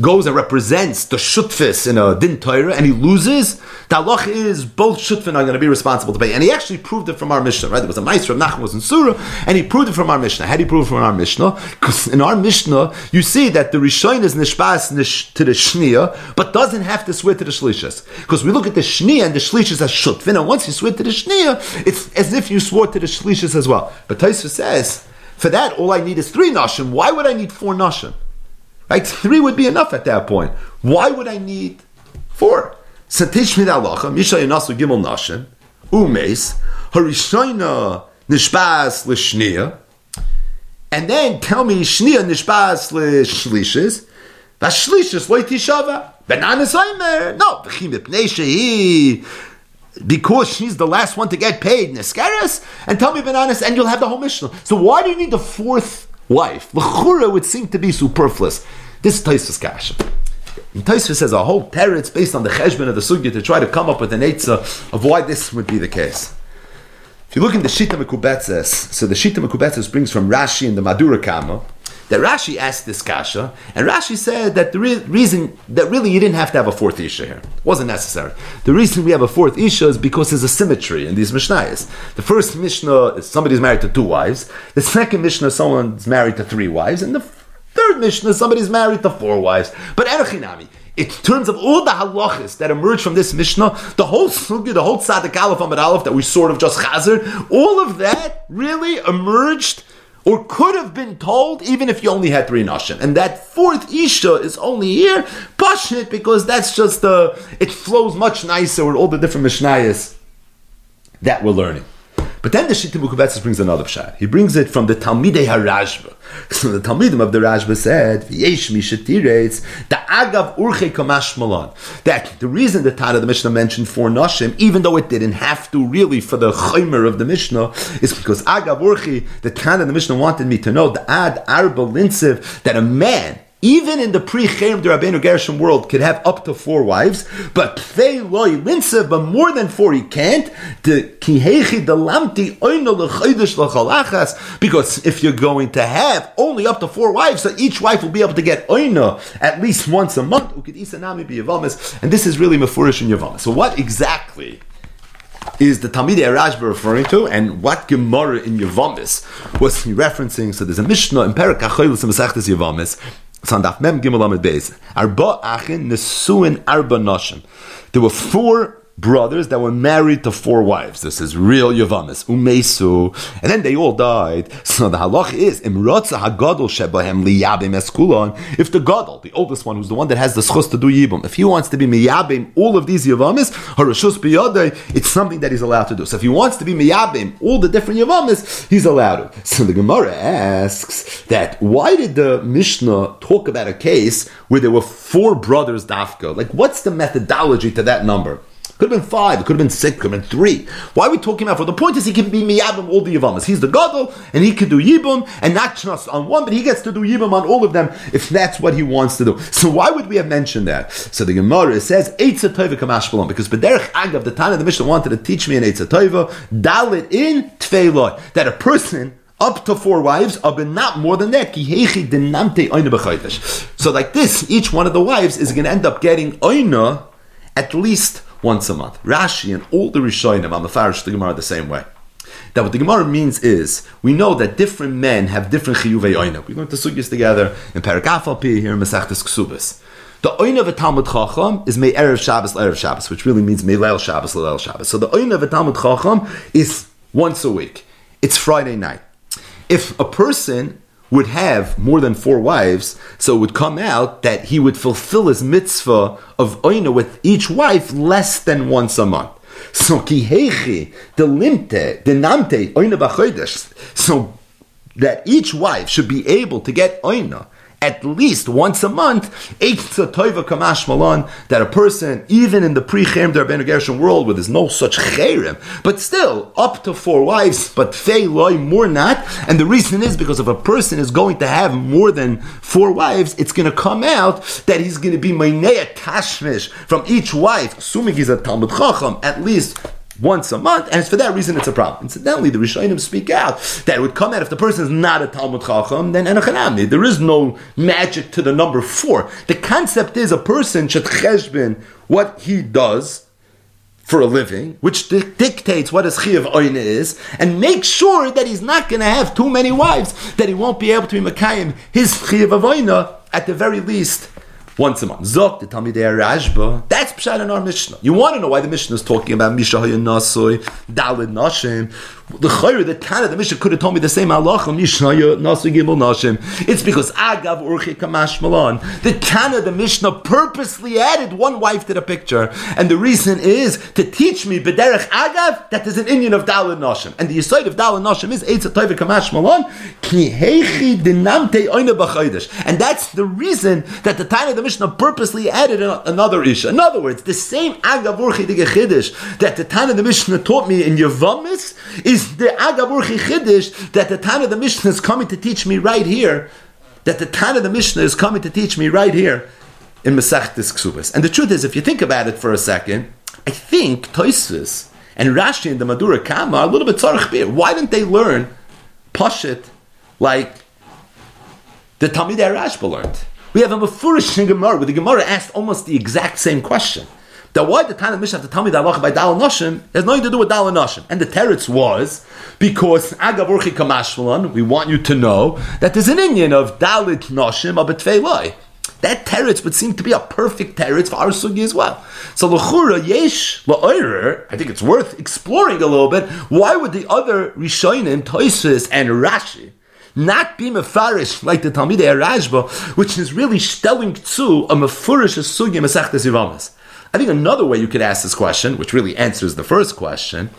goes and represents the shutfis in a din Torah and he loses, the halach is both shutfin are going to be responsible to pay. And he actually proved it from our Mishnah, right? There was a Meister of Nachman was in Surah, and he proved it from our Mishnah. How did he prove it from our Mishnah? Because in our Mishnah, you see that the Rishon is nishbas nish, to the Shnia, but doesn't have to swear to the Shlishas. Because we look at the Shnia and the Shlishas as shutfin, and once you swear to the Shnia, it's as if you swore to the Shlishas as well. But Taisva says, for that, all I need is three nashim. Why would I need four nashim? Right? Three would be enough at that point. Why would I need four? So Tishmid Alacha, Misha Yanasu Gimel Nashim, Umes, Harishayna Nishbas Lishnia, and then tell me Shnia Nishbas Lishlishis, Vashlishis Loy Tishava, Ben Nanas Oimer, no, V'chim because she's the last one to get paid, Neskeres, and tell me Ben Nanas, and you'll have the whole Mishnah. So why do you need the fourth wife? L'chura would seem to be superfluous. This is Taisvus Kasha. And Taisvus says a whole teretz based on the cheshbon of the sugya to try to come up with an eitzah of why this would be the case. If you look in the Shita Mekubetzes, so the Shita Mekubetzes brings from Rashi and the Madura Kama, that Rashi asked this kasha, and Rashi said that the re- reason that really you didn't have to have a fourth isha here wasn't necessary. The reason we have a fourth isha is because there's a symmetry in these mishnayos. The first mishnah is somebody's married to two wives. The second mishnah, someone's married to three wives, and the third mishnah, somebody's married to four wives. But erachinami. In terms of all the halachas that emerge from this Mishnah, the whole sugi, the whole tzaddik aleph amid aleph that we sort of just chazer, all of that really emerged or could have been told even if you only had three nashim. And that fourth isha is only here, passionate because that's just the, it flows much nicer with all the different mishnayos that we're learning. But then the Shita Mekubetzes brings another pshat. He brings it from the Talmidei HaRashba. So the Talmidim of the Rashba said, V'yesh mi shetiretz, the agav urche. That the reason the Tana of the Mishnah mentioned four nashim, even though it didn't have to really for the chaymer of the Mishnah, is because agav urche, the Tana of the Mishnah wanted me to know, the ad arba linsev, that a man, even in the pre-Cherem the Rabbeinu Gershom world, could have up to four wives, but Pfei loy linsev, but more than four he can't. The kihechi delamti oino lechodesh lachalachas, because if you're going to have only up to four wives, so each wife will be able to get oino at least once a month. Ukid isanami be yavamis, and this is really mefurish in yavamis. So what exactly? is the Talmidei Rashba referring to, and what Gemara in Yavamis was he referencing? So there's a Mishnah in Perak Achoylis and Masechtes Yavamis, Sandaf Mem Gimel Amid Beis. Arba Achin Nesuin Arba Noshim. There were four brothers that were married to four wives. This is real Yavamis, Umesu, and then they all died. So the halach is Imrotza Hagadol Shebahem Liyabim Eskulon. If the Gadol, the oldest one, who's the one that has the schus to do Yibum, if he wants to be Miyabim all of these Yavamis, Harashus Biyadei, it's something that he's allowed to do. So if he wants to be Miyabim all the different Yavamis, he's allowed to. So the Gemara asks that why did the Mishnah talk about a case where there were four brothers Dafka? Like what's the methodology to that number? Could have been five, it could have been six, could have been three. Why are we talking about For The point is he can be miyabim all the yivamas. He's the gadol, and he can do yibum, and not just on one, but he gets to do yibum on all of them if that's what he wants to do. So why would we have mentioned that? So the Gemara says Eitzah Tova Kamash Balon, because Bederech Agav, the Tana, the Mishnah wanted to teach me an Eitzah Tova, Dalit in Tfeiloi, that a person up to four wives, but not more than that. So like this, each one of the wives is going to end up getting oina at least once a month. Rashi and all the Rishonim on the Farish the Gemara the same way. That what the Gemara means is we know that different men have different chiyuvei oina. We learned the sugyas together in Parakafal here in Masechtas Ksubas. The oina of Talmud Chacham is May Erev Shabbos Erev Shabbos, which really means May Leil Shabbos Leil Shabbos. So the oina of Talmud Chacham is once a week. It's Friday night. If a person would have more than four wives, so it would come out that he would fulfill his mitzvah of oina with each wife less than once a month. So kihechi, the limte, the namte, oina b'chodesh. So that each wife should be able to get oina at least once a month, Kamash Malon, that a person, even in the pre-Cherem Darben Gershom world where there's no such Cherem, but still up to four wives, but Fei Loi more not, and the reason is because if a person is going to have more than four wives, it's going to come out that he's going to be Mainea Tashmish from each wife, assuming he's a Talmud Chacham, at least once a month, and for that reason it's a problem. Incidentally, the Rishonim speak out that would come out if the person is not a Talmud Chacham, then Enochanami. There is no magic to the number four. The concept is a person should cheshbin what he does for a living, which di- dictates what his chiyav oina is, and make sure that he's not going to have too many wives, that he won't be able to be makayim his chiyav oina at the very least once a month. Zok the Talmidei Rashba. That's pshat in our Mishnah. You want to know why the Mishnah is talking about Mishahay Nasoi Dalid Nashim? The Chayr, the Tana, the Mishnah could have told me the same halacha, Mishnaya, Nasu Gimel Nashim. It's because Agav Urchi Kamash Malan. The Tana, the Mishnah, purposely added one wife to the picture. And the reason is to teach me, Bederech Agav, that there's an Indian of Dalin Nashim. And the Yisoid of Dalin Nashim is Eitz Toiv Kamash Malan, Ki Heichi Dinamte Oina B'chaydish. And that's the reason that the Tana, the Mishnah, purposely added another issue. In other words, the same Agav Urchi Digechidish that the Tana, the Mishnah, taught me in Yavamis is is the Agaburchi Chiddush that the Tana the Mishnah is coming to teach me right here. That the Tana the Mishnah is coming to teach me right here in Masechtes Ksubas. And the truth is, if you think about it for a second, I think Toisvis and Rashi and the Madura Kama are a little bit tzarech Why didn't they learn Pashit like the Talmidei Rashba learned? We have a Mefurish in Gemara where the Gemara asked almost the exact same question that why the Tana Mishnah to tell me that halacha by Dal Noshim has nothing to do with Dal Noshim. And the teretz was because Agavurchi Kamashmalan, we want you to know that there's an Indian of Dalit Noshim of Betfeilai. That teretz would seem to be a perfect teretz for our sugi as well. So l'chura yesh la'oirer, I think it's worth exploring a little bit. Why would the other Rishonim, Toisus and Rashi, not be mefarish like the Talmidei Rashba, which is really stelling to a mefurish sugi mesachtes yivamas. I think another way you could ask this question, which really answers the first question,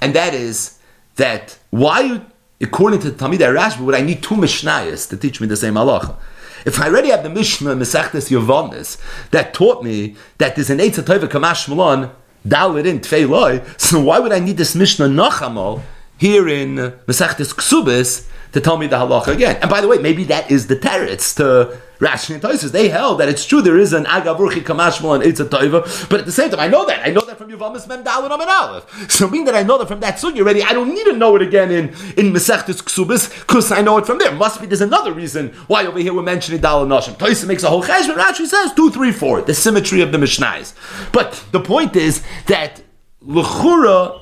and that is that why, according to Talmidei Rashba, would I need two Mishnayos to teach me the same halacha? If I already have the Mishnah Mesachtes Yavamis that taught me that there's an Tova Kamash Malon Dalit in Tfei Loi, so why would I need this Mishnah Nachamal here in Mesachtes Ksubis to tell me the halacha again? And by the way, maybe that is the teretz to Rashi and Toisus, they held that it's true there is an Agavurchi Kamashmal and Eitzah Toiva, but at the same time, I know that. I know that from Yuvamis Mem and Aleph. So being that I know that from that sugi already, I don't need to know it again in, in Mesechtus Ksubis, because I know it from there. Must be there's another reason why over here we're mentioning Dalin Nashim. Toisus makes a whole chesh, but Rashi says two, three, four, the symmetry of the Mishnais. But the point is that L'chura,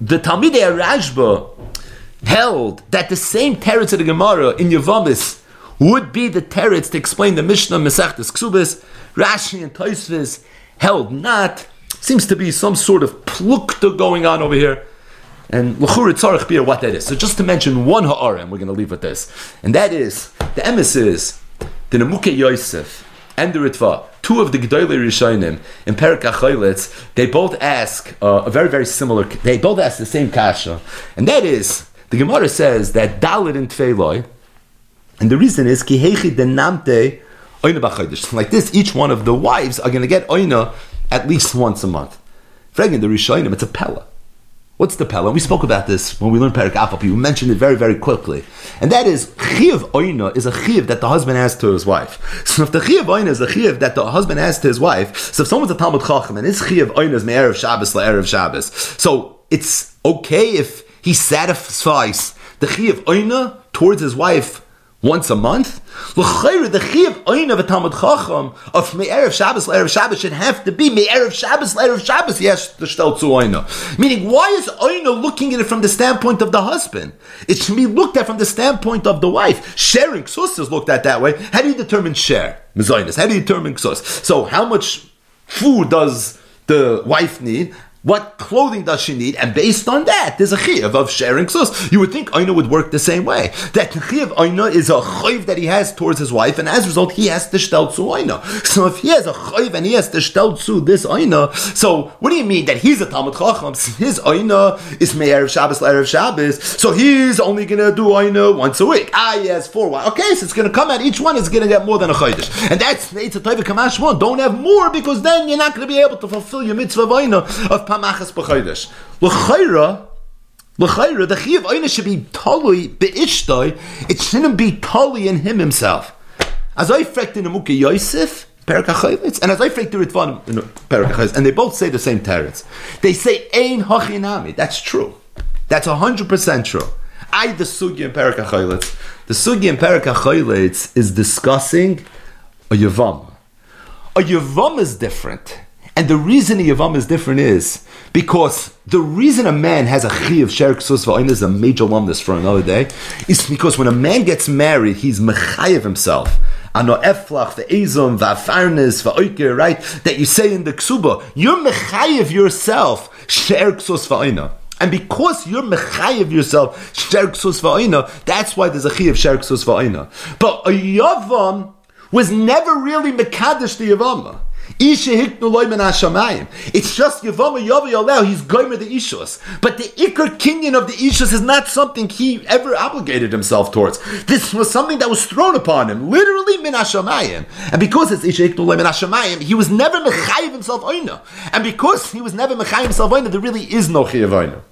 the Talmidei Rashba, held that the same teretz of the Gemara in Yavamis would be the teretz to explain the Mishnah Mesechtes Ksubis. Rashi and Toisvis held not. Seems to be some sort of plukta going on over here. And l'chur tzarech bir what that is. So just to mention one ha'arim, we're going to leave with this, and that is the emes is the Nemuke Yosef and the Ritva, two of the Gedolei Rishonim in Perik Achoylitz, they both ask uh, a very very similar. They both ask the same kasha, and that is the Gemara says that Dalit in Tfeiloi and the reason is kihechi denamte oina. Like this, each one of the wives are going to get oina at least once a month. Fragging the Rishonim, it's a pella. What's the pella? We spoke about this when we learned Perik Afapi. We mentioned it very, very quickly. And that is, chiv oina is a chiv that the husband has to his wife. So if the chiv oina is a chiv that the husband has to his wife, so if someone's a Talmud Chacham and his chiv oina is me'erev Shabbos la'erev Shabbos, so it's okay if he satisfies the chiv oina towards his wife once a month. The chiyav oin of a Talmud Chacham of me'erev Shabbos le'erev Shabbos should have to be me'erev Shabbos le'erev Shabbos. Yes, the shtel to oina. Meaning, why is oina looking at it from the standpoint of the husband? It should be looked at from the standpoint of the wife. Sharing ksus is looked at that way. How do you determine share? Mizoinus. How do you determine ksus? So, how much food does the wife need? What clothing does she need? And based on that, there's a chiv of sharing sus. You would think Aina would work the same way. That chiv Aina is a chiv that he has towards his wife, and as a result, he has to shtel to Aina. So if he has a chiv and he has to shtel to this Aina, so what do you mean that he's a Talmud Chacham? His Aina is Me'erev Shabbos, Erev Shabbos, so he's only going to do Aina once a week. Ah, he has four. Okay, so it's going to come out, each one is going to get more than a chodesh. And that's, it's type of Kamash one. Don't have more, because then you're not going to be able to fulfill your mitzvah of Aina of pamachas. L'chayra, l'chayra, the chiyuv oina should be tolui be'ishtoi. It shouldn't be tolui in him himself. As I frekt in the Muke Yosef, Perakachayitz, and as I frekt the Ritvan in Perakachayitz, and they both say the same teretz. They say ein hachinami. That's true. That's hundred percent true. I the sugi in Perakachayitz. The sugi in Perakachayitz is discussing a yavam. A yavam is different. And the reason the Yavam is different is because the reason a man has a chi of Sherik Sus is a major lumnus for another day, is because when a man gets married, he's mechayev himself. Ano eflach, the ezom, the afarnes, the right? That you say in the ksuba, you're mechayev yourself, Sherik Sus And because you're mechayiv yourself, sherksus va'ina, that's why there's a chi of sherksus va'ina. But a yavam was never really mekadesh the yavama. It's just Yavama Yavi Yaleo, he's goymer the Ishus. But the Iker Kinyan of the Ishus is not something he ever obligated himself towards. This was something that was thrown upon him, literally min Hashamayim. And because it's Isha Hiknu min Hashamayim, he was never Mechayiv himself Oina. And because he was never Mechayiv himself Oina, there really is no Chiyav.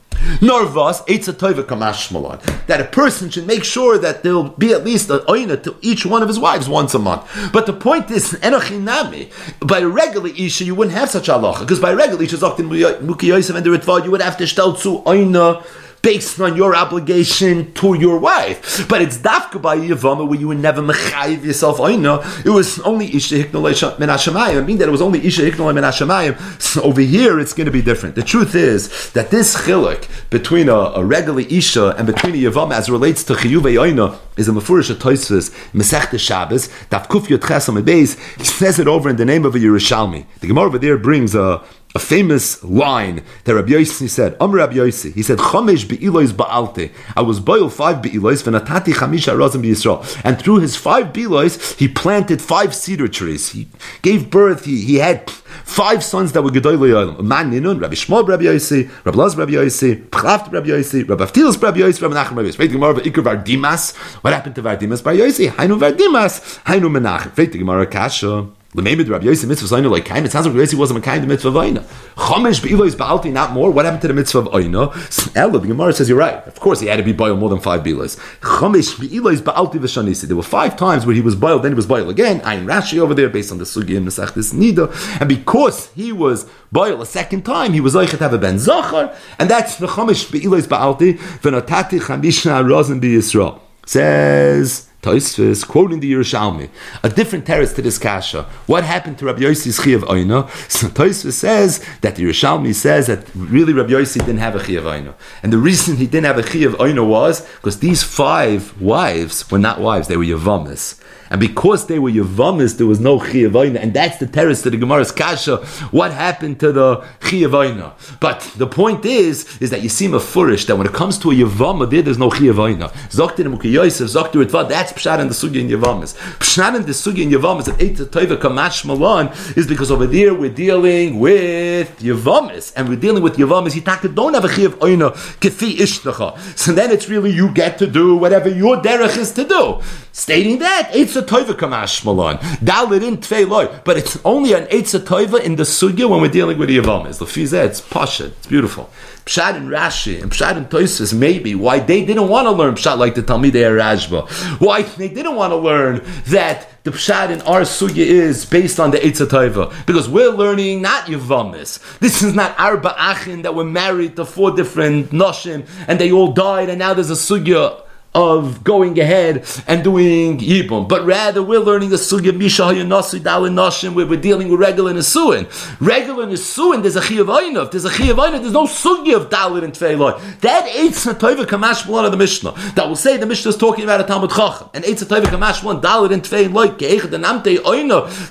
Norvas, Eitza Tova Kamashmalon. That a person should make sure that there'll be at least a oina to each one of his wives once a month. But the point is, Enochinami, by regular Isha, you wouldn't have such halacha. Because by regular Isha, Zoktin Muki Yosef and the Ritva, you would have to stel to oina based on your obligation to your wife. But it's dafka by Yavama where you would never mechayiv yourself oh, oina. It was only Isha Hiknolay min Hashemayim. I mean that it was only Isha Hiknolay min Hashemayim. So over here it's going to be different. The truth is that this chilik between a, a regular Isha and between a Yavama as relates to Chiyuve oina is a Mefurish Toisvis Mesech Shabbos Daf Kuf Yot Chesam Beis. He says it over in the name of a Yerushalmi. The Gemara over there brings a a famous line that Rabbi Yossi said, Am Rabbi Yossi, he said, Chomesh be'ilois ba'alte. I was boiled five be'ilois, v'natati chamisha rozim b'Yisrael. And through his five be'ilois, he planted five cedar trees. He gave birth, he, he had five sons that were Gedolei Yolim. Man Ninun, Rabbi Shmuel Rabbi Yossi, Rabbi Laz Rabbi Yossi, Pchlaft Rabbi Yossi, Rabbi Avtilis Rabbi Yossi, Rabbi Nachem Rabbi Yossi. The Gemara, Iker Vardimas. What happened to Vardimas Bar Yossi? Hainu Vardimas, Hainu Menachem. The Gemara, Kasha. Lememid Rabbi Yosef mitzvah like kaim. It sounds like Rabbi Yosef wasn't a kind of mitzvah vayna. Chomesh be'ilois ba'alti, not more. What happened to the mitzvah of oyna? Ella, the Gemara says you're right. Of course, he had to be boiled more than five bilos. Chomesh be'ilois ba'alti v'shanisi. There were five times where he was boiled, then he was boiled again. Ayin Rashi over there, based on the sugi and Nesachtis Nida. And because he was boiled a second time, he was to have a ben zachar, and that's the chomesh be'ilois ba'alti v'notati chamisha rozin b'Yisrael. Says Toisvis, quoting the Yerushalmi, a different terrace to this kasha. What happened to Rabbi Yossi's chi of oina? So Toisvis says that the Yerushalmi says that really Rabbi Yossi didn't have a chi of oina, and the reason he didn't have a chi of oina was because these five wives were not wives; they were yavamis. And because they were Yavamis, there was no Chiyavayna. And that's the terrace to the Gemara's Kasha. What happened to the Chiyavayna? But the point is, is that you seem a furish that when it comes to a Yavama, there, there's no Chiyavayna. Zoktir Muki Yosef, Zoktir Ritva, that's Pshat and the Sugi in Yavamis. Pshat and the Sugi in Yavamis, that Eita Toiva Kamash Malan, is because over there we're dealing with Yavamis. And we're dealing with Yavamis. You don't have a Chiyavayna, Kefi Ishtacha. So then it's really you get to do whatever your derech is to do. Stating that, Eitz Toiva Kamash Malon. Dalit in Loy. But it's only an Eitz Toiva in the Sugya when we're dealing with the Yavamis. The Fizeh, it's Pasha, it's beautiful. Pshat and Rashi and Pshat and Toisus, maybe why they didn't want to learn Pshat like the Talmidei Rashba. Why they didn't want to learn that the Pshat in our Sugya is based on the Eitz Toiva. Because we're learning not Yavamis. This is not Arba Achin that were married to four different Noshim and they all died and now there's a Sugya of going ahead and doing Yibum, but rather we're learning the Sugya Misha Hayanasu Dalin Nashim, where we're dealing with regular Nisuin. Regular Nisuin, there's a Chiyav Einov, there's a Chiyav Einov, there's no Sugya of Dalin and Tfeiloi. That Eitz Tova Kamash of the Mishnah, that will say the Mishnah is talking about a Talmud Chacham, and Eitz Tova Kamash Malon, Dalin and Tfeiloi, Geichet and Amte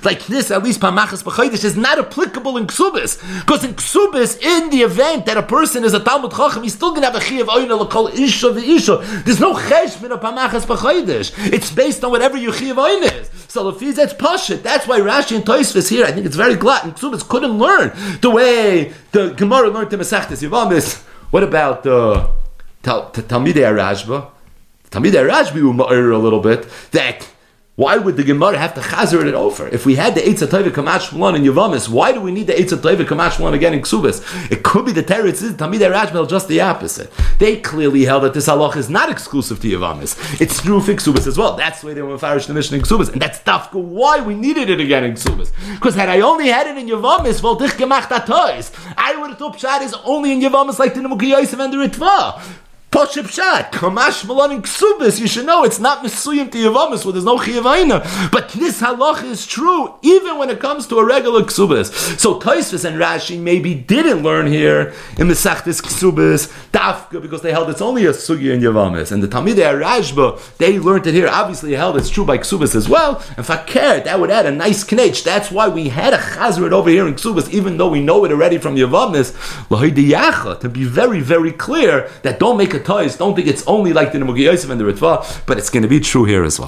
like this, at least Pamachas B'chaydish, is not applicable in Ksubis, because in Ksubis, in the event that a person is a Talmud Chacham, he's still to have a Chiyav Oino, L'kol Isha V'Isha. There's no it's based on whatever your chiyav is. So the that's pashit. That's why Rashi and Toisvis here. I think it's very glad. And couldn't learn the way the Gemara learned the Masechtas Yavamis. What about uh, the Talmidei Rashba? Talmidei Rashba will a little bit that why would the Gemara have to chazer it over? If we had the Eitz Tova Kamash Shmulon in Yavamis, why do we need the Eitz Tova Kamash Shmulon again in Ksubas? It could be the Teretz is Tamid Rajmel just the opposite. They clearly held that this halach is not exclusive to Yavamis. It's true for Ksubas as well. That's way they were farish the mission in Ksubas, and that's tafka why we needed it again in Ksubas. Because had I only had it in Yavamis, well, dich gemacht toys. I would have thought Pshat is only in Yavamis like the Nemuki Yosef and the Ritva. Poship Shat, Kamash Malon Ksubis. You should know it's not Mesuyim to Yavamis where there's no Chiyavaina. But this halach is true even when it comes to a regular Ksubis. So Taisvis and Rashi maybe didn't learn here in Mesachtis Ksubis, Dafka, because they held it's only a Sugi in Yavamis. And the Talmidei Rashba, they learned it here. Obviously, held it's true by Ksubis as well. And Fakir, that would add a nice knetch. That's why we had a Chazrit over here in Ksubis, even though we know it already from Yavamis. To be very, very clear that don't make Don't think it's only like the Nemuki Yosef and the Ritva, but it's going to be true here as well.